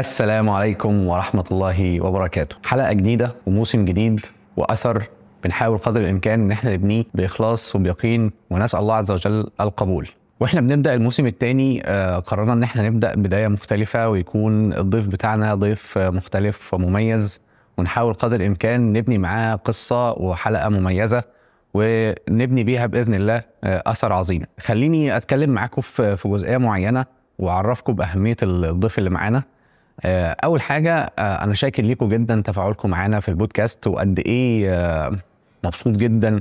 السلام عليكم ورحمة الله وبركاته حلقة جديدة وموسم جديد وأثر بنحاول قدر الإمكان إن إحنا نبنيه بإخلاص وبيقين ونسأل الله عز وجل القبول وإحنا بنبدأ الموسم الثاني قررنا إن إحنا نبدأ بداية مختلفة ويكون الضيف بتاعنا ضيف مختلف ومميز ونحاول قدر الإمكان نبني معاه قصة وحلقة مميزة ونبني بيها بإذن الله أثر عظيم. خليني أتكلم معاكم في في جزئية معينة وأعرفكم بأهمية الضيف اللي معانا. أول حاجة أنا شاكر ليكم جدا تفاعلكم معانا في البودكاست وقد إيه مبسوط جدا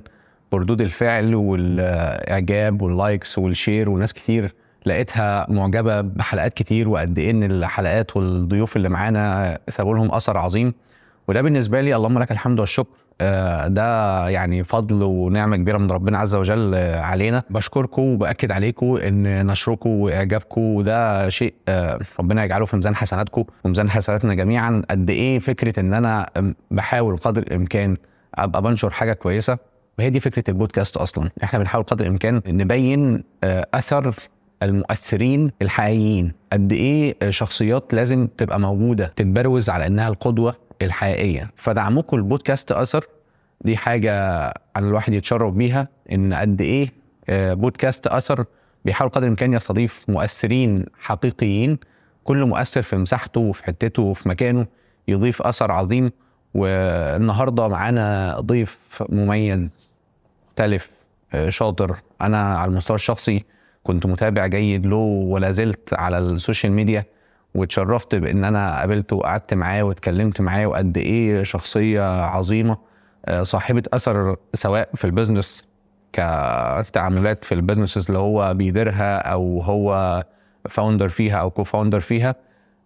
بردود الفعل والإعجاب وال likes وال share وناس كتير لقيتها معجبة بحلقات كتير وقد إيه إن الحلقات والضيوف اللي معانا سابوا لهم أثر عظيم. وده بالنسبة لي اللهم لك الحمد والشكر. ده يعني فضل ونعمة كبيرة من ربنا عز وجل علينا. بشكركم وبأكد عليكم إن نشركم وإعجابكم وده شيء ربنا يجعله في ميزان حسناتكم وميزان حسناتنا جميعا. قد إيه فكرة إن أنا بحاول قدر الإمكان أبقى بنشر حاجة كويسة؟ وهي دي فكرة البودكاست أصلا. إحنا بنحاول قدر الإمكان نبين أثر المؤثرين الحقيقيين. قد إيه شخصيات لازم تبقى موجودة تتبروز على إنها القدوة؟ الحقيقية. فدعمكم البودكاست أثر. دي حاجة على الواحد يتشرف بيها إن قد إيه بودكاست أثر بيحاول قدر الإمكان يستضيف مؤثرين حقيقيين. كل مؤثر في مساحته وفي حتته وفي مكانه يضيف أثر عظيم. والنهاردة معانا ضيف مميز مختلف شاطر. أنا على المستوى الشخصي كنت متابع جيد له ولا زلت على ال social media. واتشرفت بان أنا قابلته وقعدت معاه واتكلمت معاه وقد إيه شخصية عظيمة صاحبة أثر سواء في ال business كتعاملات في ال businesses اللي هو بيديرها أو هو founder فيها أو co-founder فيها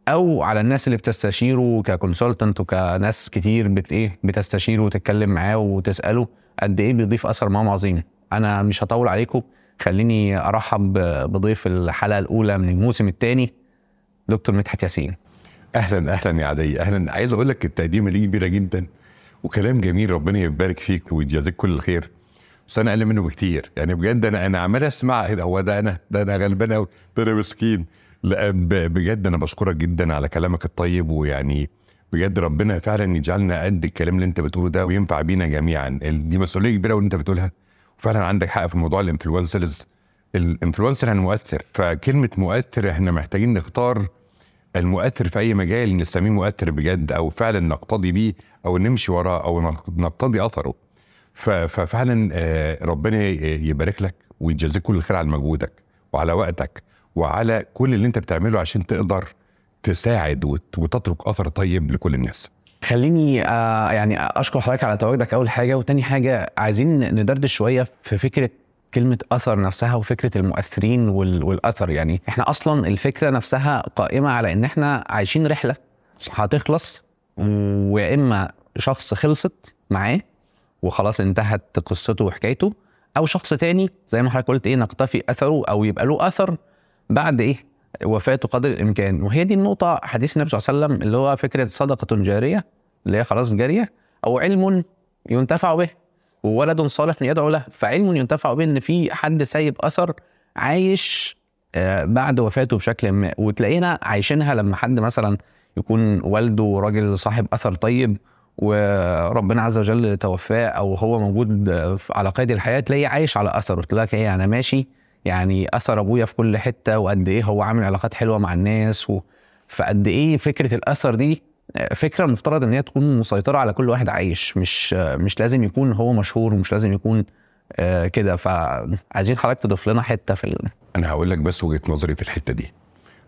أو على الناس اللي بتستشيره ك consultant وكناس كتير بت إيه بتستشيره وتتكلم معاه وتسأله قد إيه بيضيف أثر معاهم عظيم. أنا مش هطول عليكم خليني أرحب بضيف الحلقة الأولى من الموسم الثاني دكتور مدحت ياسين. أهلا أهلا يا عدي أهلا. عايز أقول لك التقديمه دي كبيره جدا وكلام جميل ربنا يبارك فيك ويجازيك كل الخير بس أنا أقل منه بكتير. يعني بجد أنا أنا عمال أسمع هو ده أنا؟ ده أنا غلبان قوي ده أنا مسكين. لا بجد أنا بشكرك جدا على كلامك الطيب ويعني بجد ربنا فعلا يجعلنا قد الكلام اللي أنت بتقوله ده وينفع بينا جميعا. دي مسؤولية كبيرة واللي أنت بتقولها. وفعلا عندك حق في موضوع ال influencers ال influencer يعني مؤثر فكلمة مؤثر إحنا محتاجين نختار المؤثر في أي مجال نسميه مؤثر بجد أو فعلا نقتضي بيه أو نمشي وراه أو نقتضي أثره. ففعلا ربنا يبارك لك ويجازيك كل الخير على مجهودك وعلى وقتك وعلى كل اللي أنت بتعمله عشان تقدر تساعد وتترك أثر طيب لكل الناس. خليني آه يعني أشكر حضرتك على تواجدك. أول حاجة وتاني حاجة عايزين ندردش شوية في فكرة كلمة أثر نفسها وفكرة المؤثرين والأثر. يعني إحنا أصلا الفكرة نفسها قائمة على إن إحنا عايشين رحلة هتخلص ويا إما شخص خلصت معاه وخلاص انتهت قصته وحكايته أو شخص تاني زي ما حضرتك قلت إيه نقتفي أثره أو يبقى له أثر بعد إيه وفاته قدر الإمكان. وهي دي النقطة حديث النبي صلى الله عليه وسلم اللي هو فكرة صدقة جارية اللي هي خلاص جارية أو علم ينتفع به. وولد صالح يدعو له فعلم ينتفع به إن في حد سايب أثر عايش بعد وفاته بشكل ما. وتلاقينا عايشينها لما حد مثلا يكون والده راجل صاحب أثر طيب وربنا عز وجل توفاه أو هو موجود على قيد الحياة تلاقيه عايش على أثره. تلاقي لك إيه أنا ماشي يعني أثر أبويا في كل حتة وقد إيه هو عامل علاقات حلوة مع الناس و... فقد إيه فكرة الأثر دي فكرة المفترض إن هي تكون مسيطرة على كل واحد عايش مش مش لازم يكون هو مشهور ومش لازم يكون كده. فعايزين حضرتك تضيف لنا حتة في ال... أنا هقول لك بس وجهة نظري في الحتة دي.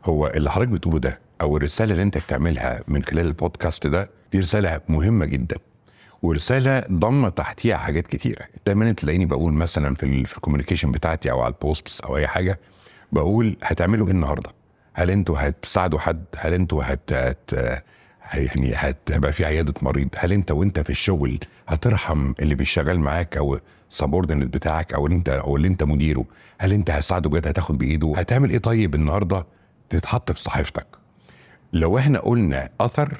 هو اللي حضرتك بتقوله ده أو الرسالة اللي أنت بتعملها من خلال البودكاست ده دي رسالة مهمة جدا. ورسالة ضم تحتيها حاجات كتيرة. دايما تلاقيني بقول مثلا في, في ال communication بتاعتي أو على ال posts أو أي حاجة بقول هتعملوا إيه النهارده؟ هل أنتوا هتساعدوا حد؟ هل أنتوا هت, هت يعني هتبقى في عيادة مريض. هل انت وانت في الشغل هترحم اللي بيشتغل معاك أو سبوردنت بتاعك أو اللي انت أو اللي انت مديره؟ هل انت هتساعده بجد؟ هتاخد بإيده؟ هتعمل إيه طيب النهارده تتحط في صحيفتك؟ لو إحنا قلنا أثر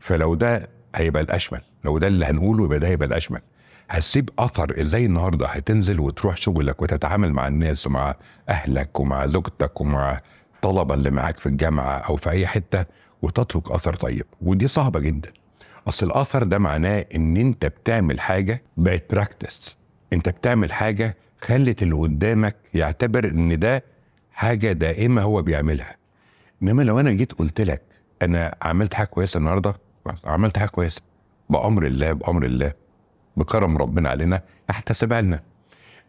فلو ده هيبقى الأشمل. لو ده اللي هنقوله يبقى ده هيبقى الأشمل. هتسيب أثر إزاي النهارده؟ هتنزل وتروح شغلك وتتعامل مع الناس ومع أهلك ومع زوجتك ومع الطلبه اللي معاك في الجامعة أو في أي حتة؟ وتترك اثر طيب. ودي صعبة جدا. أصل الاثر ده معناه إن أنت بتعمل حاجة بقت براكتس أنت بتعمل حاجة خلت اللي قدامك يعتبر إن ده حاجة دائمة هو بيعملها. إنما لو أنا جيت قلت لك أنا عملت حاجة كويسة النهارده عملت حاجة كويسة. بأمر الله بأمر الله. بكرم ربنا علينا احتسبها لنا.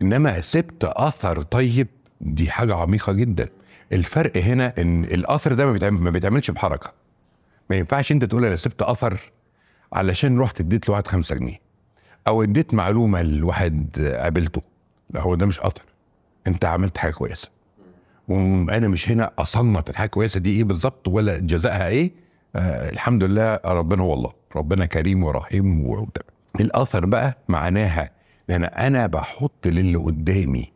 إنما سبت اثر طيب دي حاجة عميقة جدا. الفرق هنا إن الاثر ده ما بيتعمل ما بيتعملش بحركة. ما ينفعش أنت تقول أنا سبت اثر علشان رحت اديت لواحد خمسة جنيه أو اديت معلومة لواحد قابلته. لا هو ده مش اثر أنت عملت حاجة كويسة. وأنا مش هنا اصنف الحاجة الكويسه دي إيه بالظبط ولا جزائها إيه؟ آه الحمد لله ربنا هو الله. ربنا كريم ورحيم و... الاثر بقى معناها إن أنا بحط للي قدامي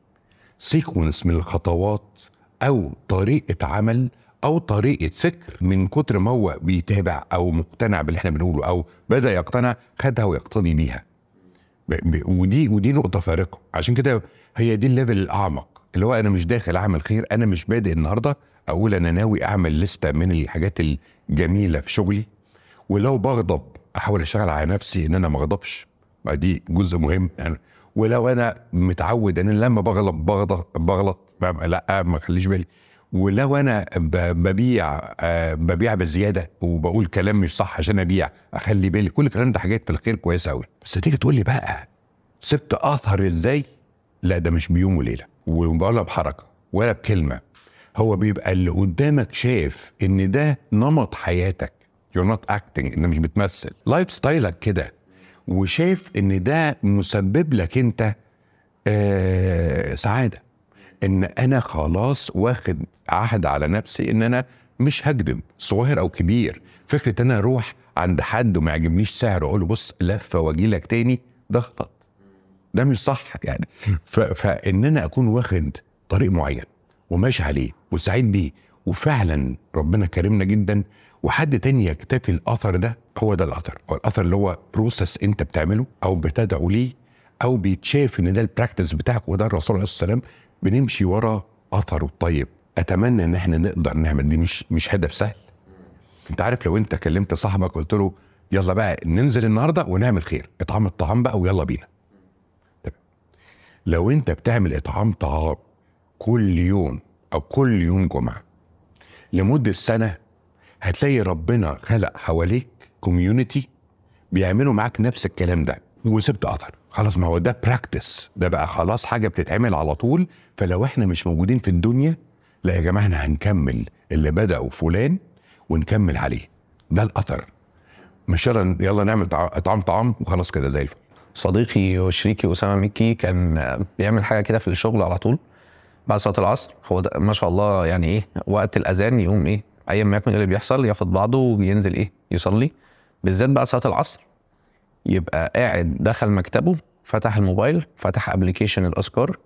sequence من الخطوات أو طريقة عمل أو طريقة فكر من كتر ما هو بيتابع أو مقتنع باللي إحنا بنقوله أو بدأ يقتنع خدها ويقتدي بيها ودي ودي نقطة فارقة. عشان كده هي دي ال level الأعمق. اللي هو أنا مش داخل أعمل خير أنا مش بادئ النهارده أقول أنا ناوي أعمل لسته من الحاجات الجميلة في شغلي. ولو بغضب أحاول أشتغل على نفسي إن أنا ما أغضبش. دي جزء مهم. يعني ولو أنا متعود إن لما بغلط بغلط بغلط لا ما اخليش بالي. ولو أنا ببيع آه، ببيع بزيادة وبقول كلام مش صح عشان أبيع أخلي بالي. كل الكلام ده حاجات في الخير كويسة قوي بس تيجي تقول لي بقى سبت آثر إزاي؟ لا ده مش بيوم وليلة ولا بحركة ولا بكلمة. هو بيبقى اللي قدامك شايف إن ده نمط حياتك. You're not acting انت مش بتمثل. life style ك كده. وشايف إن ده مسبب لك أنت آه سعادة. إن أنا خلاص واخد عهد على نفسي إن أنا مش هكذب صغير أو كبير. فكرة إن أنا أروح عند حد وما يعجبنيش سعره أقول له بص لفه واجي لك تاني ده غلط. ده مش صح يعني. فإن أنا أكون واخد طريق معين وماشي عليه وسعيد بيه وفعلا ربنا كرمنا جدا وحد تاني يقتفي الأثر ده هو ده الأثر. هو الأثر اللي هو process أنت بتعمله أو بتدعو ليه أو بيتشاف إن ده ال practice بتاعك وده الرسول عليه الصلاة والسلام بنمشي ورا أثره الطيب. أتمنى إن إحنا نقدر نعمل دي. مش مش هدف سهل. أنت عارف لو أنت كلمت صاحبك قلت له يلا بقى ننزل النهارده ونعمل خير. إطعام الطعام بقى ويلا بينا. طب لو أنت بتعمل إطعام طعام كل يوم أو كل يوم جمعة لمدة سنة هتلاقي ربنا خلق حواليك community بيعملوا معاك نفس الكلام ده. وسبت اثر خلاص ما هو ده practice ده بقى خلاص حاجة بتتعمل على طول. فلو إحنا مش موجودين في الدنيا لا يا جماعة إحنا هنكمل اللي بدأوا فلان ونكمل عليه. ده الأثر. مش يلا يلا نعمل طع- طعام طعام وخلاص كده زي الفل. صديقي وشريكي أسامة مكي كان بيعمل حاجة كده في الشغل على طول بعد صلاة العصر. هو ده ما شاء الله يعني إيه وقت الأذان يقوم إيه ايا ما يكن إيه اللي بيحصل ياخد بعضه وينزل إيه يصلي. بالذات بعد صلاة العصر. يبقى قاعد دخل مكتبه فتح الموبايل فتح ابلكيشن الأذكار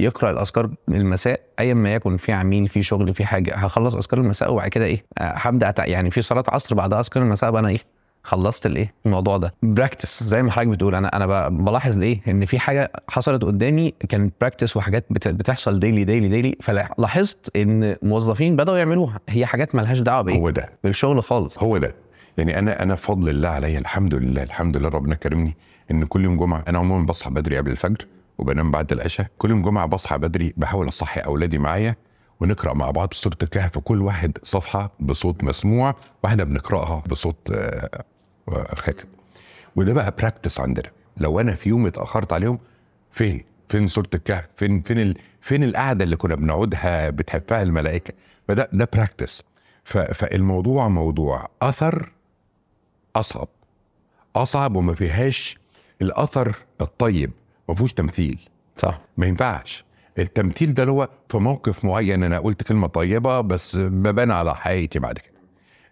يقرأ الأذكار المساء ايا ما يكن في عميل في شغل في حاجة هخلص أذكار المساء وبعد كده إيه؟ آه، هبدأ يعني في صلاة عصر بعد أذكار المساء بقى أنا إيه؟ خلصت الإيه؟ الموضوع ده. practice زي ما حضرتك بتقول أنا أنا بلاحظ الايه إن في حاجة حصلت قدامي كانت practice وحاجات بت- بتحصل daily daily daily فلاحظت إن موظفين بدأوا يعملوها. هي حاجات مالهاش دعوة بإيه؟ هو ده. بالشغل خالص. هو ده. يعني أنا أنا بفضل الله عليا الحمد لله الحمد لله ربنا كرمني إن كل يوم جمعة أنا عموما بصحى بدري قبل الفجر وبنام بعد العشاء. كل يوم جمعة بصحى بدري بحاول أصحي أولادي معايا ونقرأ مع بعض سوره الكهف. كل واحد صفحة بصوت مسموع وإحنا بنقرأها بصوت آه، آه، خارج وده بقى practice عندنا. لو أنا في يوم اتأخرت عليهم فين؟ فين سوره الكهف؟ فين فين ال... فين القعدة اللي كنا بنقعدها بتحبها الملائكة؟ فده ده practice. فالموضوع موضوع أثر أصعب. أصعب وما فيهاش الأثر الطيب ما فيهوش تمثيل. صح. ما ينفعش. التمثيل ده اللي هو في موقف معين أنا قلت كلمة طيبة بس ببان على حقيقتي بعد كده.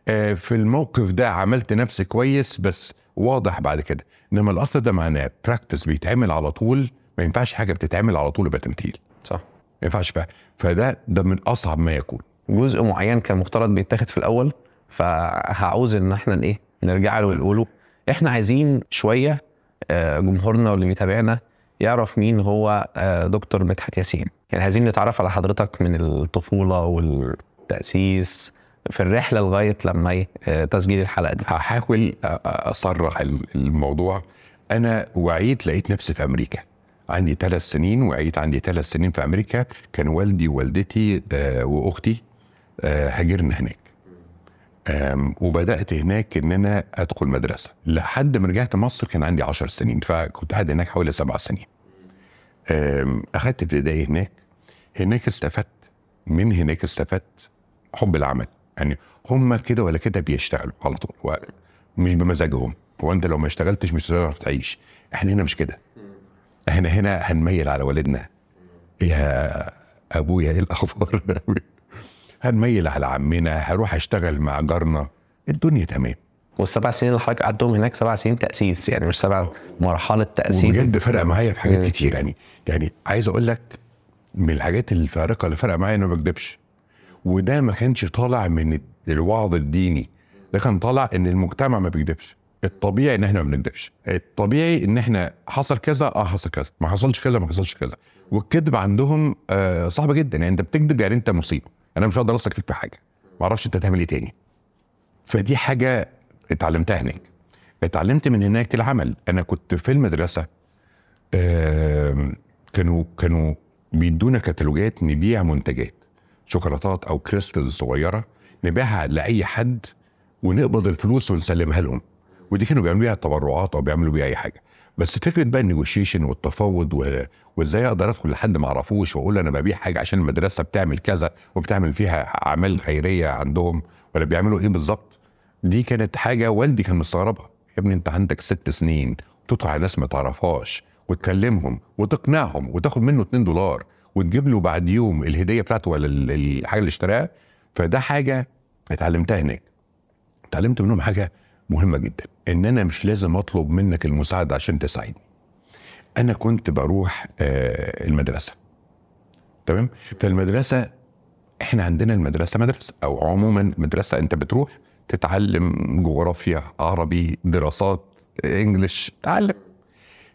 آه، في الموقف ده عملت نفسي كويس بس واضح بعد كده. إنما الأثر ده معناه براكتس بيتعمل على طول ما ينفعش حاجة بتتعمل على طول يبقى تمثيل. صح. ما ينفعش بقى فده ده من أصعب ما يكون. جزء معين كان مفترض بيتاخد في الأول فهعوز إن إحنا إيه نرجع له ونقوله إحنا عايزين شوية آه، جمهورنا واللي بيتابعنا يعرف مين هو آه، دكتور مدحت ياسين. يعني عايزين نتعرف على حضرتك من الطفولة والتأسيس في الرحلة لغاية لما آه، تسجيل الحلقة دي. هحاول أصرح ال- الموضوع. أنا وعيت لقيت نفسي في أمريكا. عندي ثلاث سنين وعيت عندي ثلاث سنين في أمريكا. كان والدي ووالدتي وأختي هاجرنا هناك. وبدأت هناك إن أنا أدخل مدرسة. لحد ما رجعت مصر كان عندي 10 سنين فكنت قاعد هناك حوالي سبع سنين. أخدت ابتدائي هناك. هناك استفدت. من هناك استفدت حب العمل. يعني هم كده ولا كده بيشتغلوا على طول. مش بمزاجهم. هو أنت لو ما اشتغلتش مش هتعرف تعيش. إحنا هنا مش كده. إحنا هنا هنميل على والدنا. يا أبويا إيه الأخبار؟ هنميل على عمنا هروح أشتغل مع جارنا. الدنيا تمام. والسبع سنين اللي حضرتك قعدتهم هناك سبع سنين تأسيس يعني مش سبع مرحلة تأسيس. وبجد فرق معايا في حاجات. كتير. يعني يعني عايز أقول لك من الحاجات الفارقة اللي فرق معايا أنا ما بكدبش. وده ما كانش طالع من الوعظ الديني. ده كان طالع إن المجتمع ما بيكدبش. الطبيعي إن إحنا ما بنكدبش. الطبيعي إن إحنا حصل كذا آه حصل كذا. ما حصلش كذا ما حصلش كذا. والكذب عندهم آه صعب جدا. يعني أنت بتكذب يعني أنت مصيبة. أنا مش هقدر أثق فيك في حاجة. ما أعرفش أنت هتعمل إيه تاني. فدي حاجة اتعلمتها هناك. اتعلمت من هناك العمل. أنا كنت في المدرسة كانوا كانوا بيدونا كتالوجات نبيع منتجات. شوكولاتات أو crystals صغيرة نبيعها لأي حد ونقبض الفلوس ونسلمها لهم. ودي كانوا بيعملوا بيها تبرعات أو بيعملوا بيها أي حاجة. بس فكرة بقى النيجوشيشن والتفاوض. وإزاي أقدر أدخل لحد ما أعرفوش وأقول أنا ببيع حاجة عشان المدرسة بتعمل كذا وبتعمل فيها أعمال خيرية عندهم ولا بيعملوا إيه بالظبط دي كانت حاجة والدي كان مستغربها يا ابني أنت عندك ست سنين على ناس ما تعرفهاش وتكلمهم وتقنعهم وتاخد منه 2 دولار وتجيب له بعد يوم الهدية بتاعته ولا ال- الحاجة اللي اشتراها فده حاجة اتعلمتها هناك اتعلمت منهم حاجة مهمة جدا. إن أنا مش لازم أطلب منك المساعدة عشان تساعدني. أنا كنت بروح آه، المدرسة. تمام؟ فالمدرسة إحنا عندنا المدرسة مدرسة أو عموما مدرسة أنت بتروح تتعلم جغرافيا عربي دراسات انجلش تعلم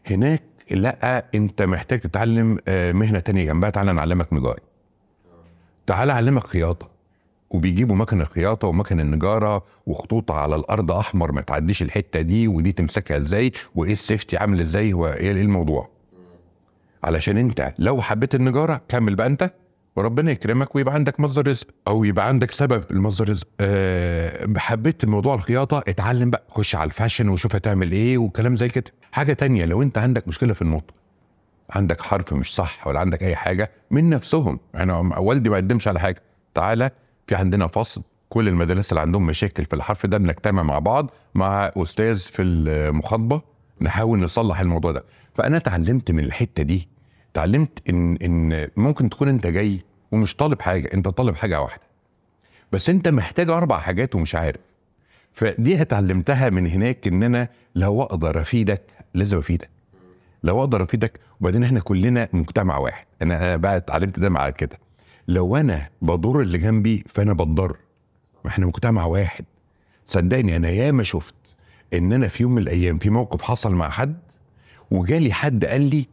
هناك لا أنت محتاج تتعلم آه، مهنة تانية جنبها. تعالى نعلمك نجار تعالى أعلمك خياطه وبيجيبوا مكن الخياطة ومكن النجارة وخطوط على الأرض أحمر ما تعديش الحتة دي ودي تمسكها إزاي؟ وإيه السيفتي عامل إزاي؟ وايه إيه الموضوع؟ علشان أنت لو حبيت النجارة كمل بقى أنت وربنا يكرمك ويبقى عندك مصدر رزق أو يبقى عندك سبب المصدر رزق. أه حبيت الموضوع الخياطة اتعلم بقى خش على الفاشن وشوف هتعمل إيه وكلام زي كده. حاجة تانية لو أنت عندك مشكلة في النطق عندك حرف مش صح ولا عندك أي حاجة من نفسهم. أنا والدي ما يقدمش على حاجة. تعالى في عندنا فصل كل المدارس اللي عندهم مشاكل في الحرف ده بنجتمع مع بعض مع أستاذ في المخاطبة نحاول نصلح الموضوع ده. فأنا اتعلمت من الحتة دي. اتعلمت إن إن ممكن تكون أنت جاي ومش طالب حاجة أنت طالب حاجة واحدة. بس أنت محتاج أربع حاجات ومش عارف. فدي اتعلمتها من هناك إن أنا لو أقدر أفيدك لازم أفيدك. لو أقدر أفيدك وبعدين إحنا كلنا مجتمع واحد. أنا بقى اتعلمت ده مع كده. لو أنا بضر اللي جنبي فأنا بتضر. ما إحنا مجتمع واحد. صدقني أنا ياما شفت إن أنا في يوم من الأيام في موقف حصل مع حد وجالي حد قال لي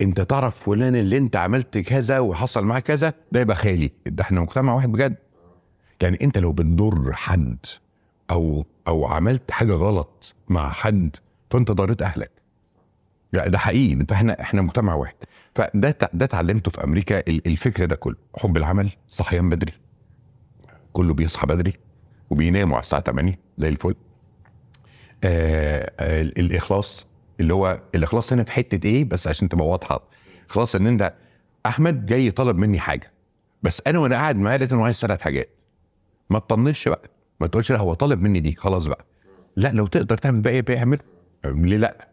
أنت تعرف فلان اللي أنت عملت كذا وحصل معاه كذا؟ ده يبقى خالي. ده إحنا مجتمع واحد بجد. يعني أنت لو بتضر حد أو أو عملت حاجة غلط مع حد فأنت ضريت أهلك. يعني ده حقيقي فاحنا إحنا مجتمع واحد. فده ده اتعلمته في أمريكا ال- الفكر ده كله. حب العمل صحيان بدري. كله بيصحى بدري وبيناموا على الساعة 8 زي الفل. آه آه الإخلاص اللي هو الإخلاص هنا في حتة إيه؟ بس عشان تبقى واضحة. خلاص إن أنت أحمد جاي طلب مني حاجة. بس أنا وأنا قاعد معاه لقيت إنه عايز ثلاث حاجات. ما تطنش بقى. ما تقولش لا هو طالب مني دي خلاص بقى. لا لو تقدر تعمل باقي باقي اعمل ليه لا.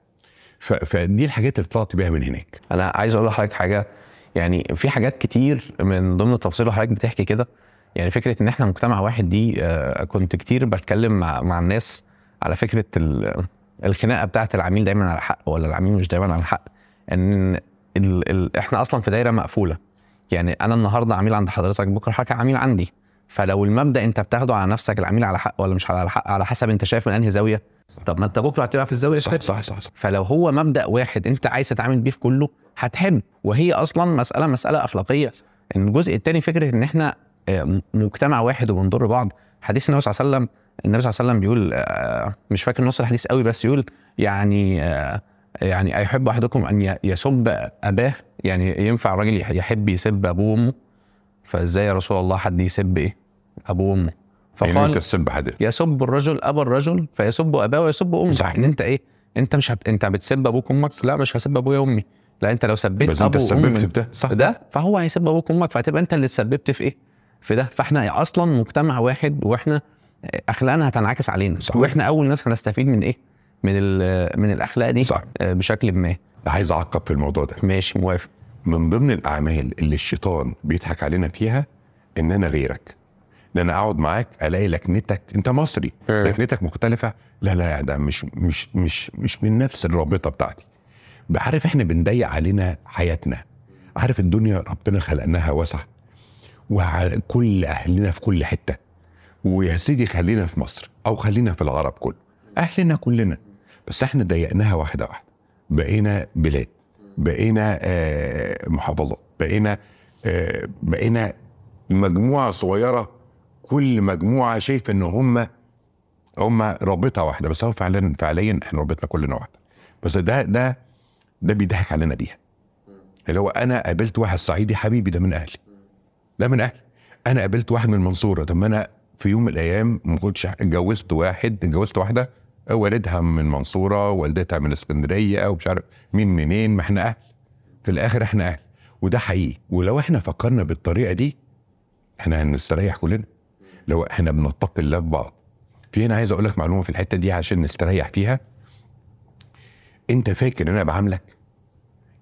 فدي الحاجات اللي طلعت بيها من هناك. أنا عايز أقول لحضرتك حاجة يعني في حاجات كتير من ضمن التفاصيل اللي حضرتك بتحكي كده. يعني فكرة إن إحنا مجتمع واحد دي آه، كنت كتير بتكلم مع مع الناس على فكرة ال- الخناقة بتاعت العميل دايما على حق ولا العميل مش دايما على حق. إن ال ال إحنا أصلا في دايرة مقفولة. يعني أنا النهارده عميل عند حضرتك بكرة حضرتك عميل عندي. فلو المبدأ انت بتاخده على نفسك العميل على حق ولا مش على حق على حسب انت شايف من انهي زاوية. طب ما انت بكرة هتبقى في الزاوية صح. صح صح, صح. فلو هو مبدأ واحد انت عايز تتعامل بيه في كله هتحب وهي أصلا مسألة مسألة أخلاقية. ان الجزء الثاني فكرة إن إحنا آه، مجتمع واحد وبنضر بعض. حديث النبي صلى الله عليه وسلم النبي صلى الله عليه وسلم بيقول آه، مش فاكر نص الحديث قوي بس يقول يعني آه، يعني أيحب أحدكم أن يسب أباه يعني ينفع الراجل يح- يحب يسب أبوه وأمه؟ فازاي يا رسول الله حد يسب إيه؟ ابوه وامه يعني فقال أنت تسب حد؟ يسب الرجل أبا الرجل فيسب أباه ويسب أمه. صحيح. ان أنت إيه؟ أنت مش هت... أنت بتسب أبوك وأمك؟ لا مش هسب أبويا وأمي. لا أنت لو سبيت بس أنت تسببت وام في ده. صح. ده؟ فهو هيسب أبوك وأمك فهتبقى أنت اللي اتسببت في إيه؟ في ده. فإحنا أصلا مجتمع واحد وإحنا أخلاقنا هتنعكس علينا. صحيح. وإحنا أول ناس هنستفيد من إيه؟ من من الأخلاق دي صح. بشكل ما. عايز أعقب في الموضوع ده. ماشي موافق. من ضمن الأعمال اللي الشيطان بيضحك علينا فيها إن أنا غيرك. إن أنا أقعد معاك ألاقي لكنتك أنت مصري مم. لكنتك مختلفة. لا لا ده مش مش مش مش من نفس الرابطة بتاعتي. بعرف إحنا بنضيق علينا حياتنا. عارف الدنيا ربنا خلقناها واسعه وكل أهلنا في كل حتة. ويا سيدي خلينا في مصر أو خلينا في العرب كله. أهلنا كلنا. بس إحنا ضيقناها واحدة واحدة. بقينا بلاد. بقينا آه، محافظات بقينا آه، بقينا مجموعة صغيرة. كل مجموعة شايفة إن هم هم رابطة واحدة بس هو فعلا فعليا إحنا رابطنا كلنا واحدة بس ده ده ده بيضحك علينا بيها. اللي هو أنا قابلت واحد صعيدي حبيبي ده من أهلي. ده من أهلي. أنا قابلت واحد من المنصوره طب ما أنا في يوم من الأيام ما كنتش اتجوزت واحد اتجوزت واحدة والدها من المنصوره والدتها من اسكندرية أو مش عارف مين منين ما إحنا أهل. في الآخر إحنا أهل. وده حقيقي. ولو إحنا فكرنا بالطريقة دي إحنا هنستريح كلنا. لو إحنا بنتقي الله في بعض. في هنا عايز أقول لك معلومة في الحتة دي عشان نستريح فيها. أنت فاكر ان أنا بعاملك؟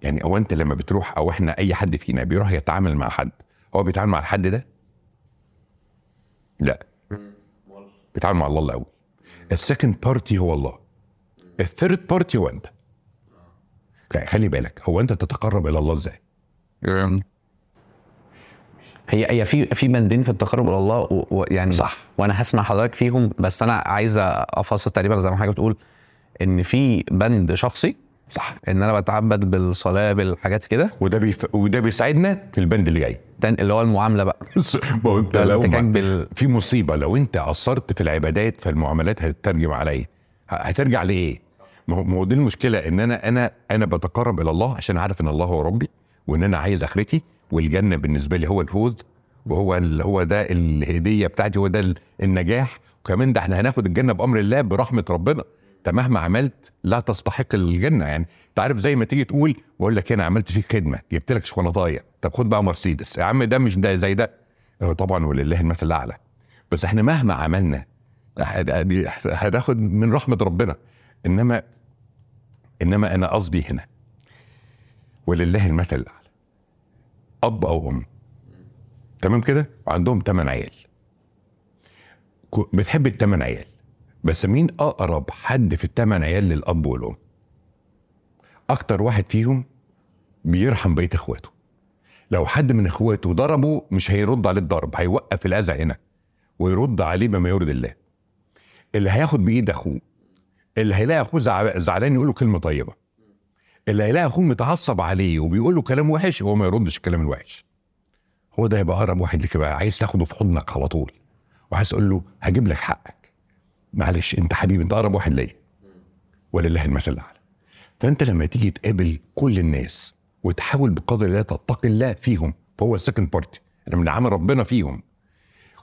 يعني أو أنت لما بتروح أو إحنا أي حد فينا بيروح يتعامل مع حد هو بيتعامل مع الحد ده؟ لا. بيتعامل مع الله الأول. ال second party هو الله. ال third party هو أنت. لا خلي بالك هو أنت تتقرب إلى الله إزاي؟ هي هي في في بندين في التقرب إلى الله ويعني صح. وأنا هسمع حضرتك فيهم بس أنا عايز أفصل تقريبا زي ما حضرتك بتقول إن في بند شخصي صح. إن أنا بتعبد بالصلاة بالحاجات كده. وده بيف... وده بيساعدنا في البند اللي جاي. اللي هو المعاملة بقى. ما هو أنت لو ما... بال في مصيبة لو أنت قصرت في العبادات فالمعاملات هتترجم عليا. هترجع لإيه؟ ما هو دي المشكلة إن أنا أنا أنا بتقرب إلى الله عشان عارف إن الله هو ربي وإن أنا عايز أخرتي والجنة بالنسبة لي هو الفوز وهو ال... هو ده الهدية بتاعتي هو ده ال- النجاح. وكمان ده إحنا هناخد الجنة بأمر الله برحمة ربنا. انت مهما عملت لا تستحق الجنه يعني انت عارف زي ما تيجي تقول بقول لك أنا عملت فيك خدمة جبت لك شوكولاتاية. طب خد بقى مرسيدس. يا عم ده مش ده زي ده. هو طبعا ولله المثل الأعلى. بس إحنا مهما عملنا يعني هناخد من رحمة ربنا. إنما إنما أنا قصدي هنا ولله المثل الأعلى. أب أو أم. تمام كده؟ وعندهم ثمان عيال. بتحب الثمان عيال. بس مين أقرب حد في الثمان عيال للأب والأم؟ أكتر واحد فيهم بيرحم بقية إخواته. لو حد من إخواته ضربه مش هيرد عليه الضرب هيوقف الأذى هنا ويرد عليه بما يرضي الله. اللي هياخد بإيد أخوه اللي هيلاقي أخوه زع- زعلان يقول له كلمة طيبة. اللي هيلاقي أخوه متعصب عليه وبيقول له كلام وحش وهو ما يردش الكلام الوحش. هو ده يبقى أقرب واحد لك بقى عايز تاخده في حضنك على طول وعايز تقول له هجيب لك حقك. معلش انت حبيبي انت أقرب واحد ليا. ولله المثل الأعلى. فأنت لما تيجي تقابل كل الناس وتحاول بقدر الله تتقي الله فيهم فهو ال second party أنا من عمل ربنا فيهم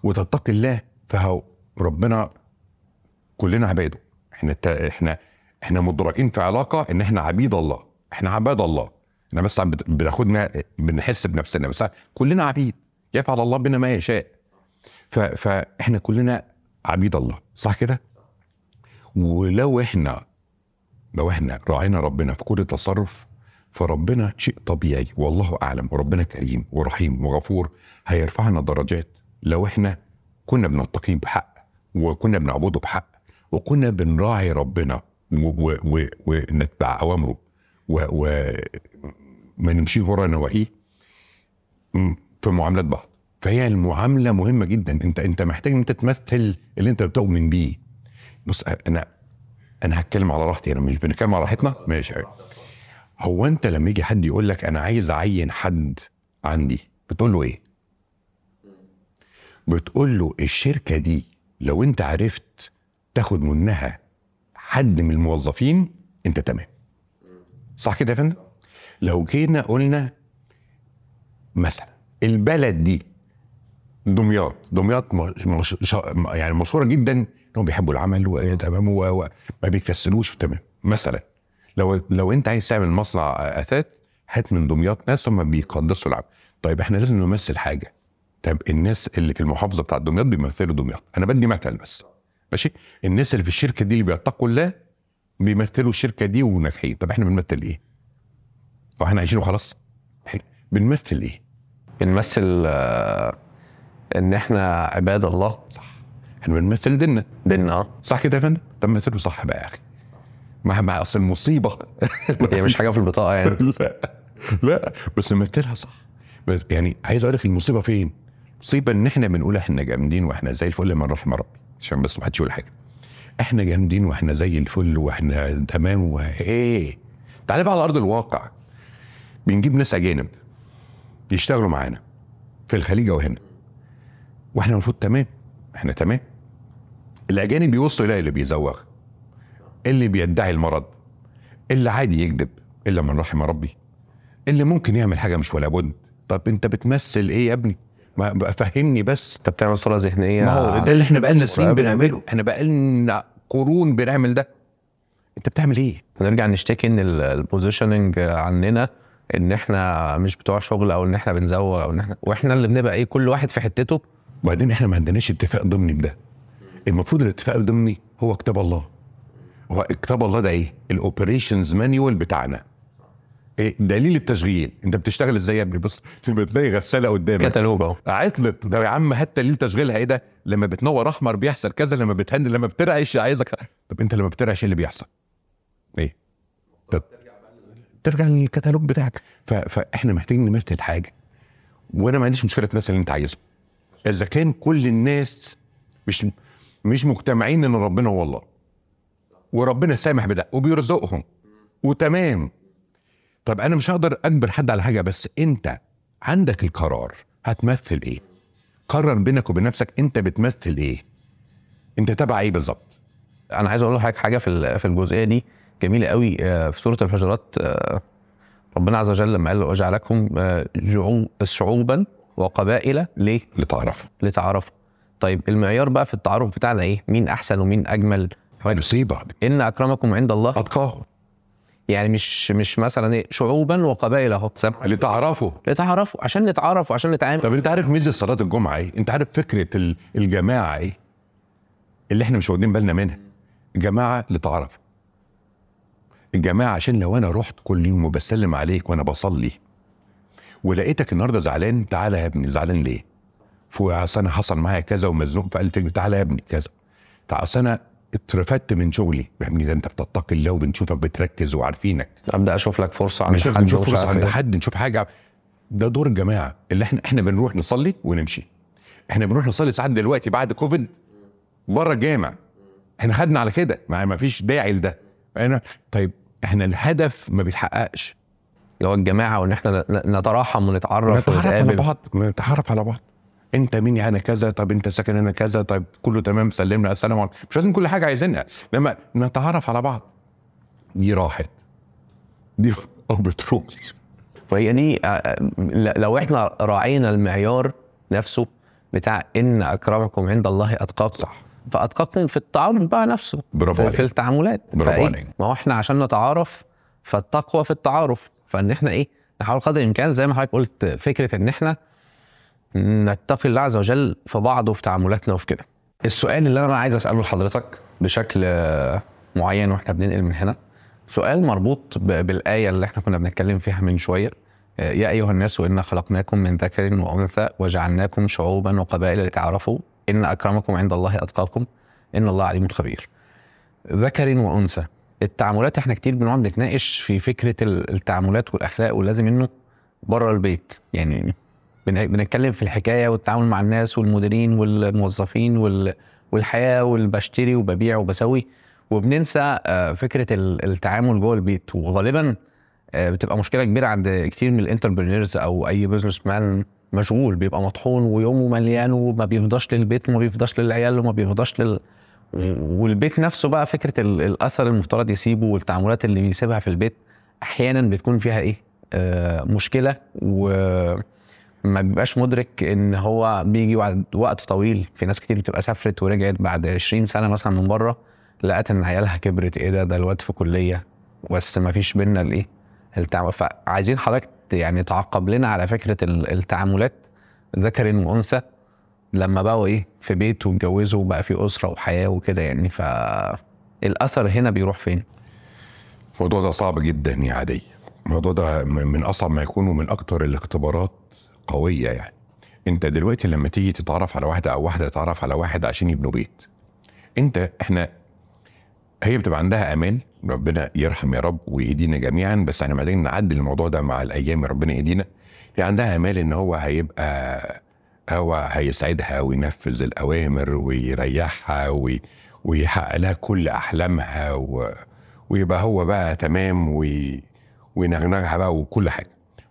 وتتقي الله فهو ربنا كلنا عباده. إحنا إحنا إحنا مدركين في علاقة إن إحنا عبيد الله. إحنا عباد الله. إحنا بس بناخدنا بنحس بنفسنا بس كلنا عبيد. يفعل الله بنا ما يشاء. فإحنا كلنا عبيد الله. صح كده؟ ولو إحنا لو إحنا راعينا ربنا في كل تصرف فربنا شيء طبيعي والله أعلم وربنا كريم ورحيم وغفور هيرفعنا درجات. لو إحنا كنا بنتقيه بحق وكنا بنعبده بحق وكنا بنراعي ربنا ونتبع أوامره وما نمشي ورا نواهيه في معاملات بعض فهي المعاملة مهمة جدا. أنت أنت محتاج إن أنت تمثل اللي أنت بتؤمن بيه. بص أنا أنا هتكلم على راحتي أنا مش بنتكلم على راحتنا. ماشي. هو أنت لما يجي حد يقول لك أنا عايز أعين حد عندي بتقول له إيه؟ بتقول له الشركة دي لو أنت عرفت تاخد منها حد من الموظفين أنت تمام. صح كده يا فندم؟ لو جينا قلنا مثلا البلد دي دمياط. دمياط مش يعني مشهورة جدا انهم بيحبوا العمل وتمام وما بيكسلوش تمام. مثلا لو لو أنت عايز تعمل مصنع اثاث هات من دمياط ناس هم بيقدسوا العمل. طيب إحنا لازم نمثل حاجة. طب الناس اللي في المحافظة بتاعت دمياط بيمثلوا دمياط. أنا بدي مثل بس. ماشي؟ الناس اللي في الشركة دي اللي بيتقوا الله بيمثلوا الشركة دي وناجحين. طب إحنا بنمثل إيه؟ هو إحنا عايشين وخلاص. بنمثل إيه؟ بنمثل آه، إن إحنا عباد الله. إحنا بنمثل ديننا. ديننا. آه. صح كده يا فندم؟ طب مثله صح بقى يا أخي. ما ما أصل المصيبة. هي مش حاجة في البطاقة يعني. لا. لا. بس نمثلها صح. يعني عايز أقول لك المصيبة فين؟ المصيبه إن إحنا بنقول إحنا جامدين وإحنا زي الفل من رحم ربي عشان بس ما حدش يقول حاجة. إحنا جامدين وإحنا زي الفل وإحنا تمام وايه تعالى بقى على أرض الواقع. بنجيب ناس أجانب يشتغلوا معانا في الخليج أو هنا. وإحنا المفروض تمام. إحنا تمام. الأجانب بيوصلوا يلاقي اللي بيزوغ اللي بيدعي المرض اللي عادي يكذب إلا من رحم ربي. اللي ممكن يعمل حاجة مش ولا بد. طب أنت بتمثل إيه يا ابني؟ ما فهمني بس. انت بتعمل صورة ذهنية. ما هو ده اللي إحنا بقالنا سنين. بنعمله. إحنا بقالنا قرون بنعمل ده. أنت بتعمل إيه؟ ونرجع نشتكي إن ال- positioning عننا إن إحنا مش بتوع شغل أو إن إحنا بنزوغ أو إن إحنا وإحنا اللي بنبقى إيه كل واحد في حتته وبعدين إحنا ما عندناش اتفاق ضمني بده. المفروض الاتفاق الضمني هو كتاب الله. هو كتاب الله ده إيه؟ ال operations manual بتاعنا. إيه؟ دليل التشغيل. انت بتشتغل إزاي يا ابني؟ بص لما تلاقي غسالة قدامك. كتالوج أهو. عطلت. ده يا عم هات دليل تشغيلها إيه ده؟ لما بتنور أحمر بيحصل كذا لما بتهن لما بترعش عايزك طب انت لما بترعش إيه اللي بيحصل؟ إيه؟ طب ترجع للكتالوج بتاعك. ف... فاحنا محتاجين نمثل حاجة. وأنا ما عنديش مشكلة تمثل اللي انت عايزه. إذا كان كل الناس مش مش مجتمعين إن ربنا هو الله وربنا سامح بده وبيرزقهم وتمام. طب أنا مش هقدر أجبر حد على حاجة بس أنت عندك القرار هتمثل إيه؟ قرر بينك وبين نفسك أنت بتمثل إيه؟ أنت تبع إيه بالظبط؟ أنا عايز أقول لحضرتك حاجة في في الجزئية دي جميلة قوي آه، في سورة الحجرات آه، ربنا عز وجل لما قال وجعلكم آه، شعوبا وقبائل ليه؟ لتعرفوا لتعارفوا طيب المعيار بقى في التعارف بتاعنا إيه؟ مين أحسن ومين أجمل؟ مصيبه إن أكرمكم عند الله. أتقاهم. يعني مش مش مثلا إيه شعوبا وقبائل أهو؟ لتعرفوا لتعارفوا عشان نتعارف وعشان نتعامل. طب أنت عارف ميزة صلاة الجمعة إيه؟ أنت عارف فكرة ال- الجماعة إيه؟ اللي إحنا مش واخدين بالنا منها. جماعة لتعرفوا الجماعة عشان لو أنا رحت كل يوم وبسلم عليك وأنا بصلي ولقيتك النهارده زعلان تعالى يا ابني زعلان ليه؟ فوق اصل أنا حصل معايا كذا ومزنوق في قلب فكرة تعالى يا ابني كذا. تعالى اصل أنا اترفدت من شغلي. يا ابني ده انت بتتقي الله وبنشوفك بتركز وعارفينك. ابدأ أشوف لك فرصة. عند حد نشوف فرصة عند إيه. حد نشوف حاجة. ده دور الجماعة. اللي إحنا إحنا بنروح نصلي ونمشي. إحنا بنروح نصلي ساعات دلوقتي بعد كوفيد. بره الجامع. إحنا خدنا على كده. ما فيش داعي لده. أنا طيب إحنا الهدف ما بيتحققش. اللي هو الجماعة وإن إحنا نتراحم ونتعرف نتعرف على بعض نتعرف على بعض. أنت مين أنا كذا؟ طب أنت ساكن هنا كذا؟ طيب كله تمام سلمنا السلام عليكم. مش لازم كل حاجة عايزينها لما نتعرف على بعض. دي راحت. دي أو بتروح. وهي دي آه، ل- لو إحنا راعينا المعيار نفسه بتاع إن أكرمكم عند الله أتقاكم صح. فأتقاكم في التعارف بقى نفسه برافو في, عليك. في التعاملات. برافو؟ عليك. ما هو إحنا عشان نتعارف فالتقوى في التعارف. فإن إحنا إيه نحاول قدر الإمكان زي ما حضرتك قلت فكرة إن إحنا نتقي الله عز وجل في بعض وفي تعاملاتنا وفي كده. السؤال اللي أنا عايز أسأله لحضرتك بشكل معين وإحنا بننقل من هنا سؤال مربوط بالآية اللي إحنا كنا بنتكلم فيها من شوية. يا أيها الناس انا خلقناكم من ذكر وأنثى وجعلناكم شعوبا وقبائل لتعارفوا إن أكرمكم عند الله أتقاكم إن الله عليم خبير. ذكر وأنثى. التعاملات إحنا كتير بنقعد نتناقش في فكرة ال- التعاملات والأخلاق واللازم انه بره البيت. يعني بن- بنتكلم في الحكاية والتعامل مع الناس والمديرين والموظفين وال- والحياة وبشتري وببيع وبسوي. وبننسى آه، فكرة ال- التعامل جوه البيت. وغالبا آه، بتبقى مشكلة كبيرة عند كتير من ال entrepreneurs أو أي business man مشغول. بيبقى مطحون ويومه مليان وما بيفضاش للبيت وما بيفضاش للعيال وما بيفضاش لل والبيت نفسه بقى فكرة ال- الأثر المفترض يسيبه والتعاملات اللي بيسيبها في البيت أحيانا بتكون فيها إيه؟ آه مشكلة وما بيبقاش مدرك إن هو بيجي بعد وقت طويل. في ناس كتير بتبقى سافرت ورجعت بعد 20 سنة مثلا من بره لقت إن عيالها كبرت. إيه ده؟ ده الواد في كلية. بس ما فيش بينا الإيه؟ التعامل. فعايزين حضرتك يعني تعقب لنا على فكرة ال- التعاملات ذكر وأنثى. لما بقوا إيه في بيت واتجوزوا وبقى في أسرة وحياة وكده يعني فالاثر هنا بيروح فين؟ الموضوع ده صعب جدا يا عادي. الموضوع ده من أصعب ما يكون ومن أكتر الاختبارات قوية يعني. أنت دلوقتي لما تيجي تتعرف على واحدة أو واحدة تتعرف على واحد عشان يبنوا بيت أنت إحنا هي بتبقى عندها امال ربنا يرحم يا رب ويهدينا جميعا بس إحنا محتاجين نعدل الموضوع ده مع الأيام ربنا يهدينا. هي عندها امال إن هو هيبقى هو هيسعدها وينفذ الأوامر ويريحها وي ويحقق لها كل أحلامها و... ويبقى هو بقى تمام وي... وينغنغها بقى وكل حاجة.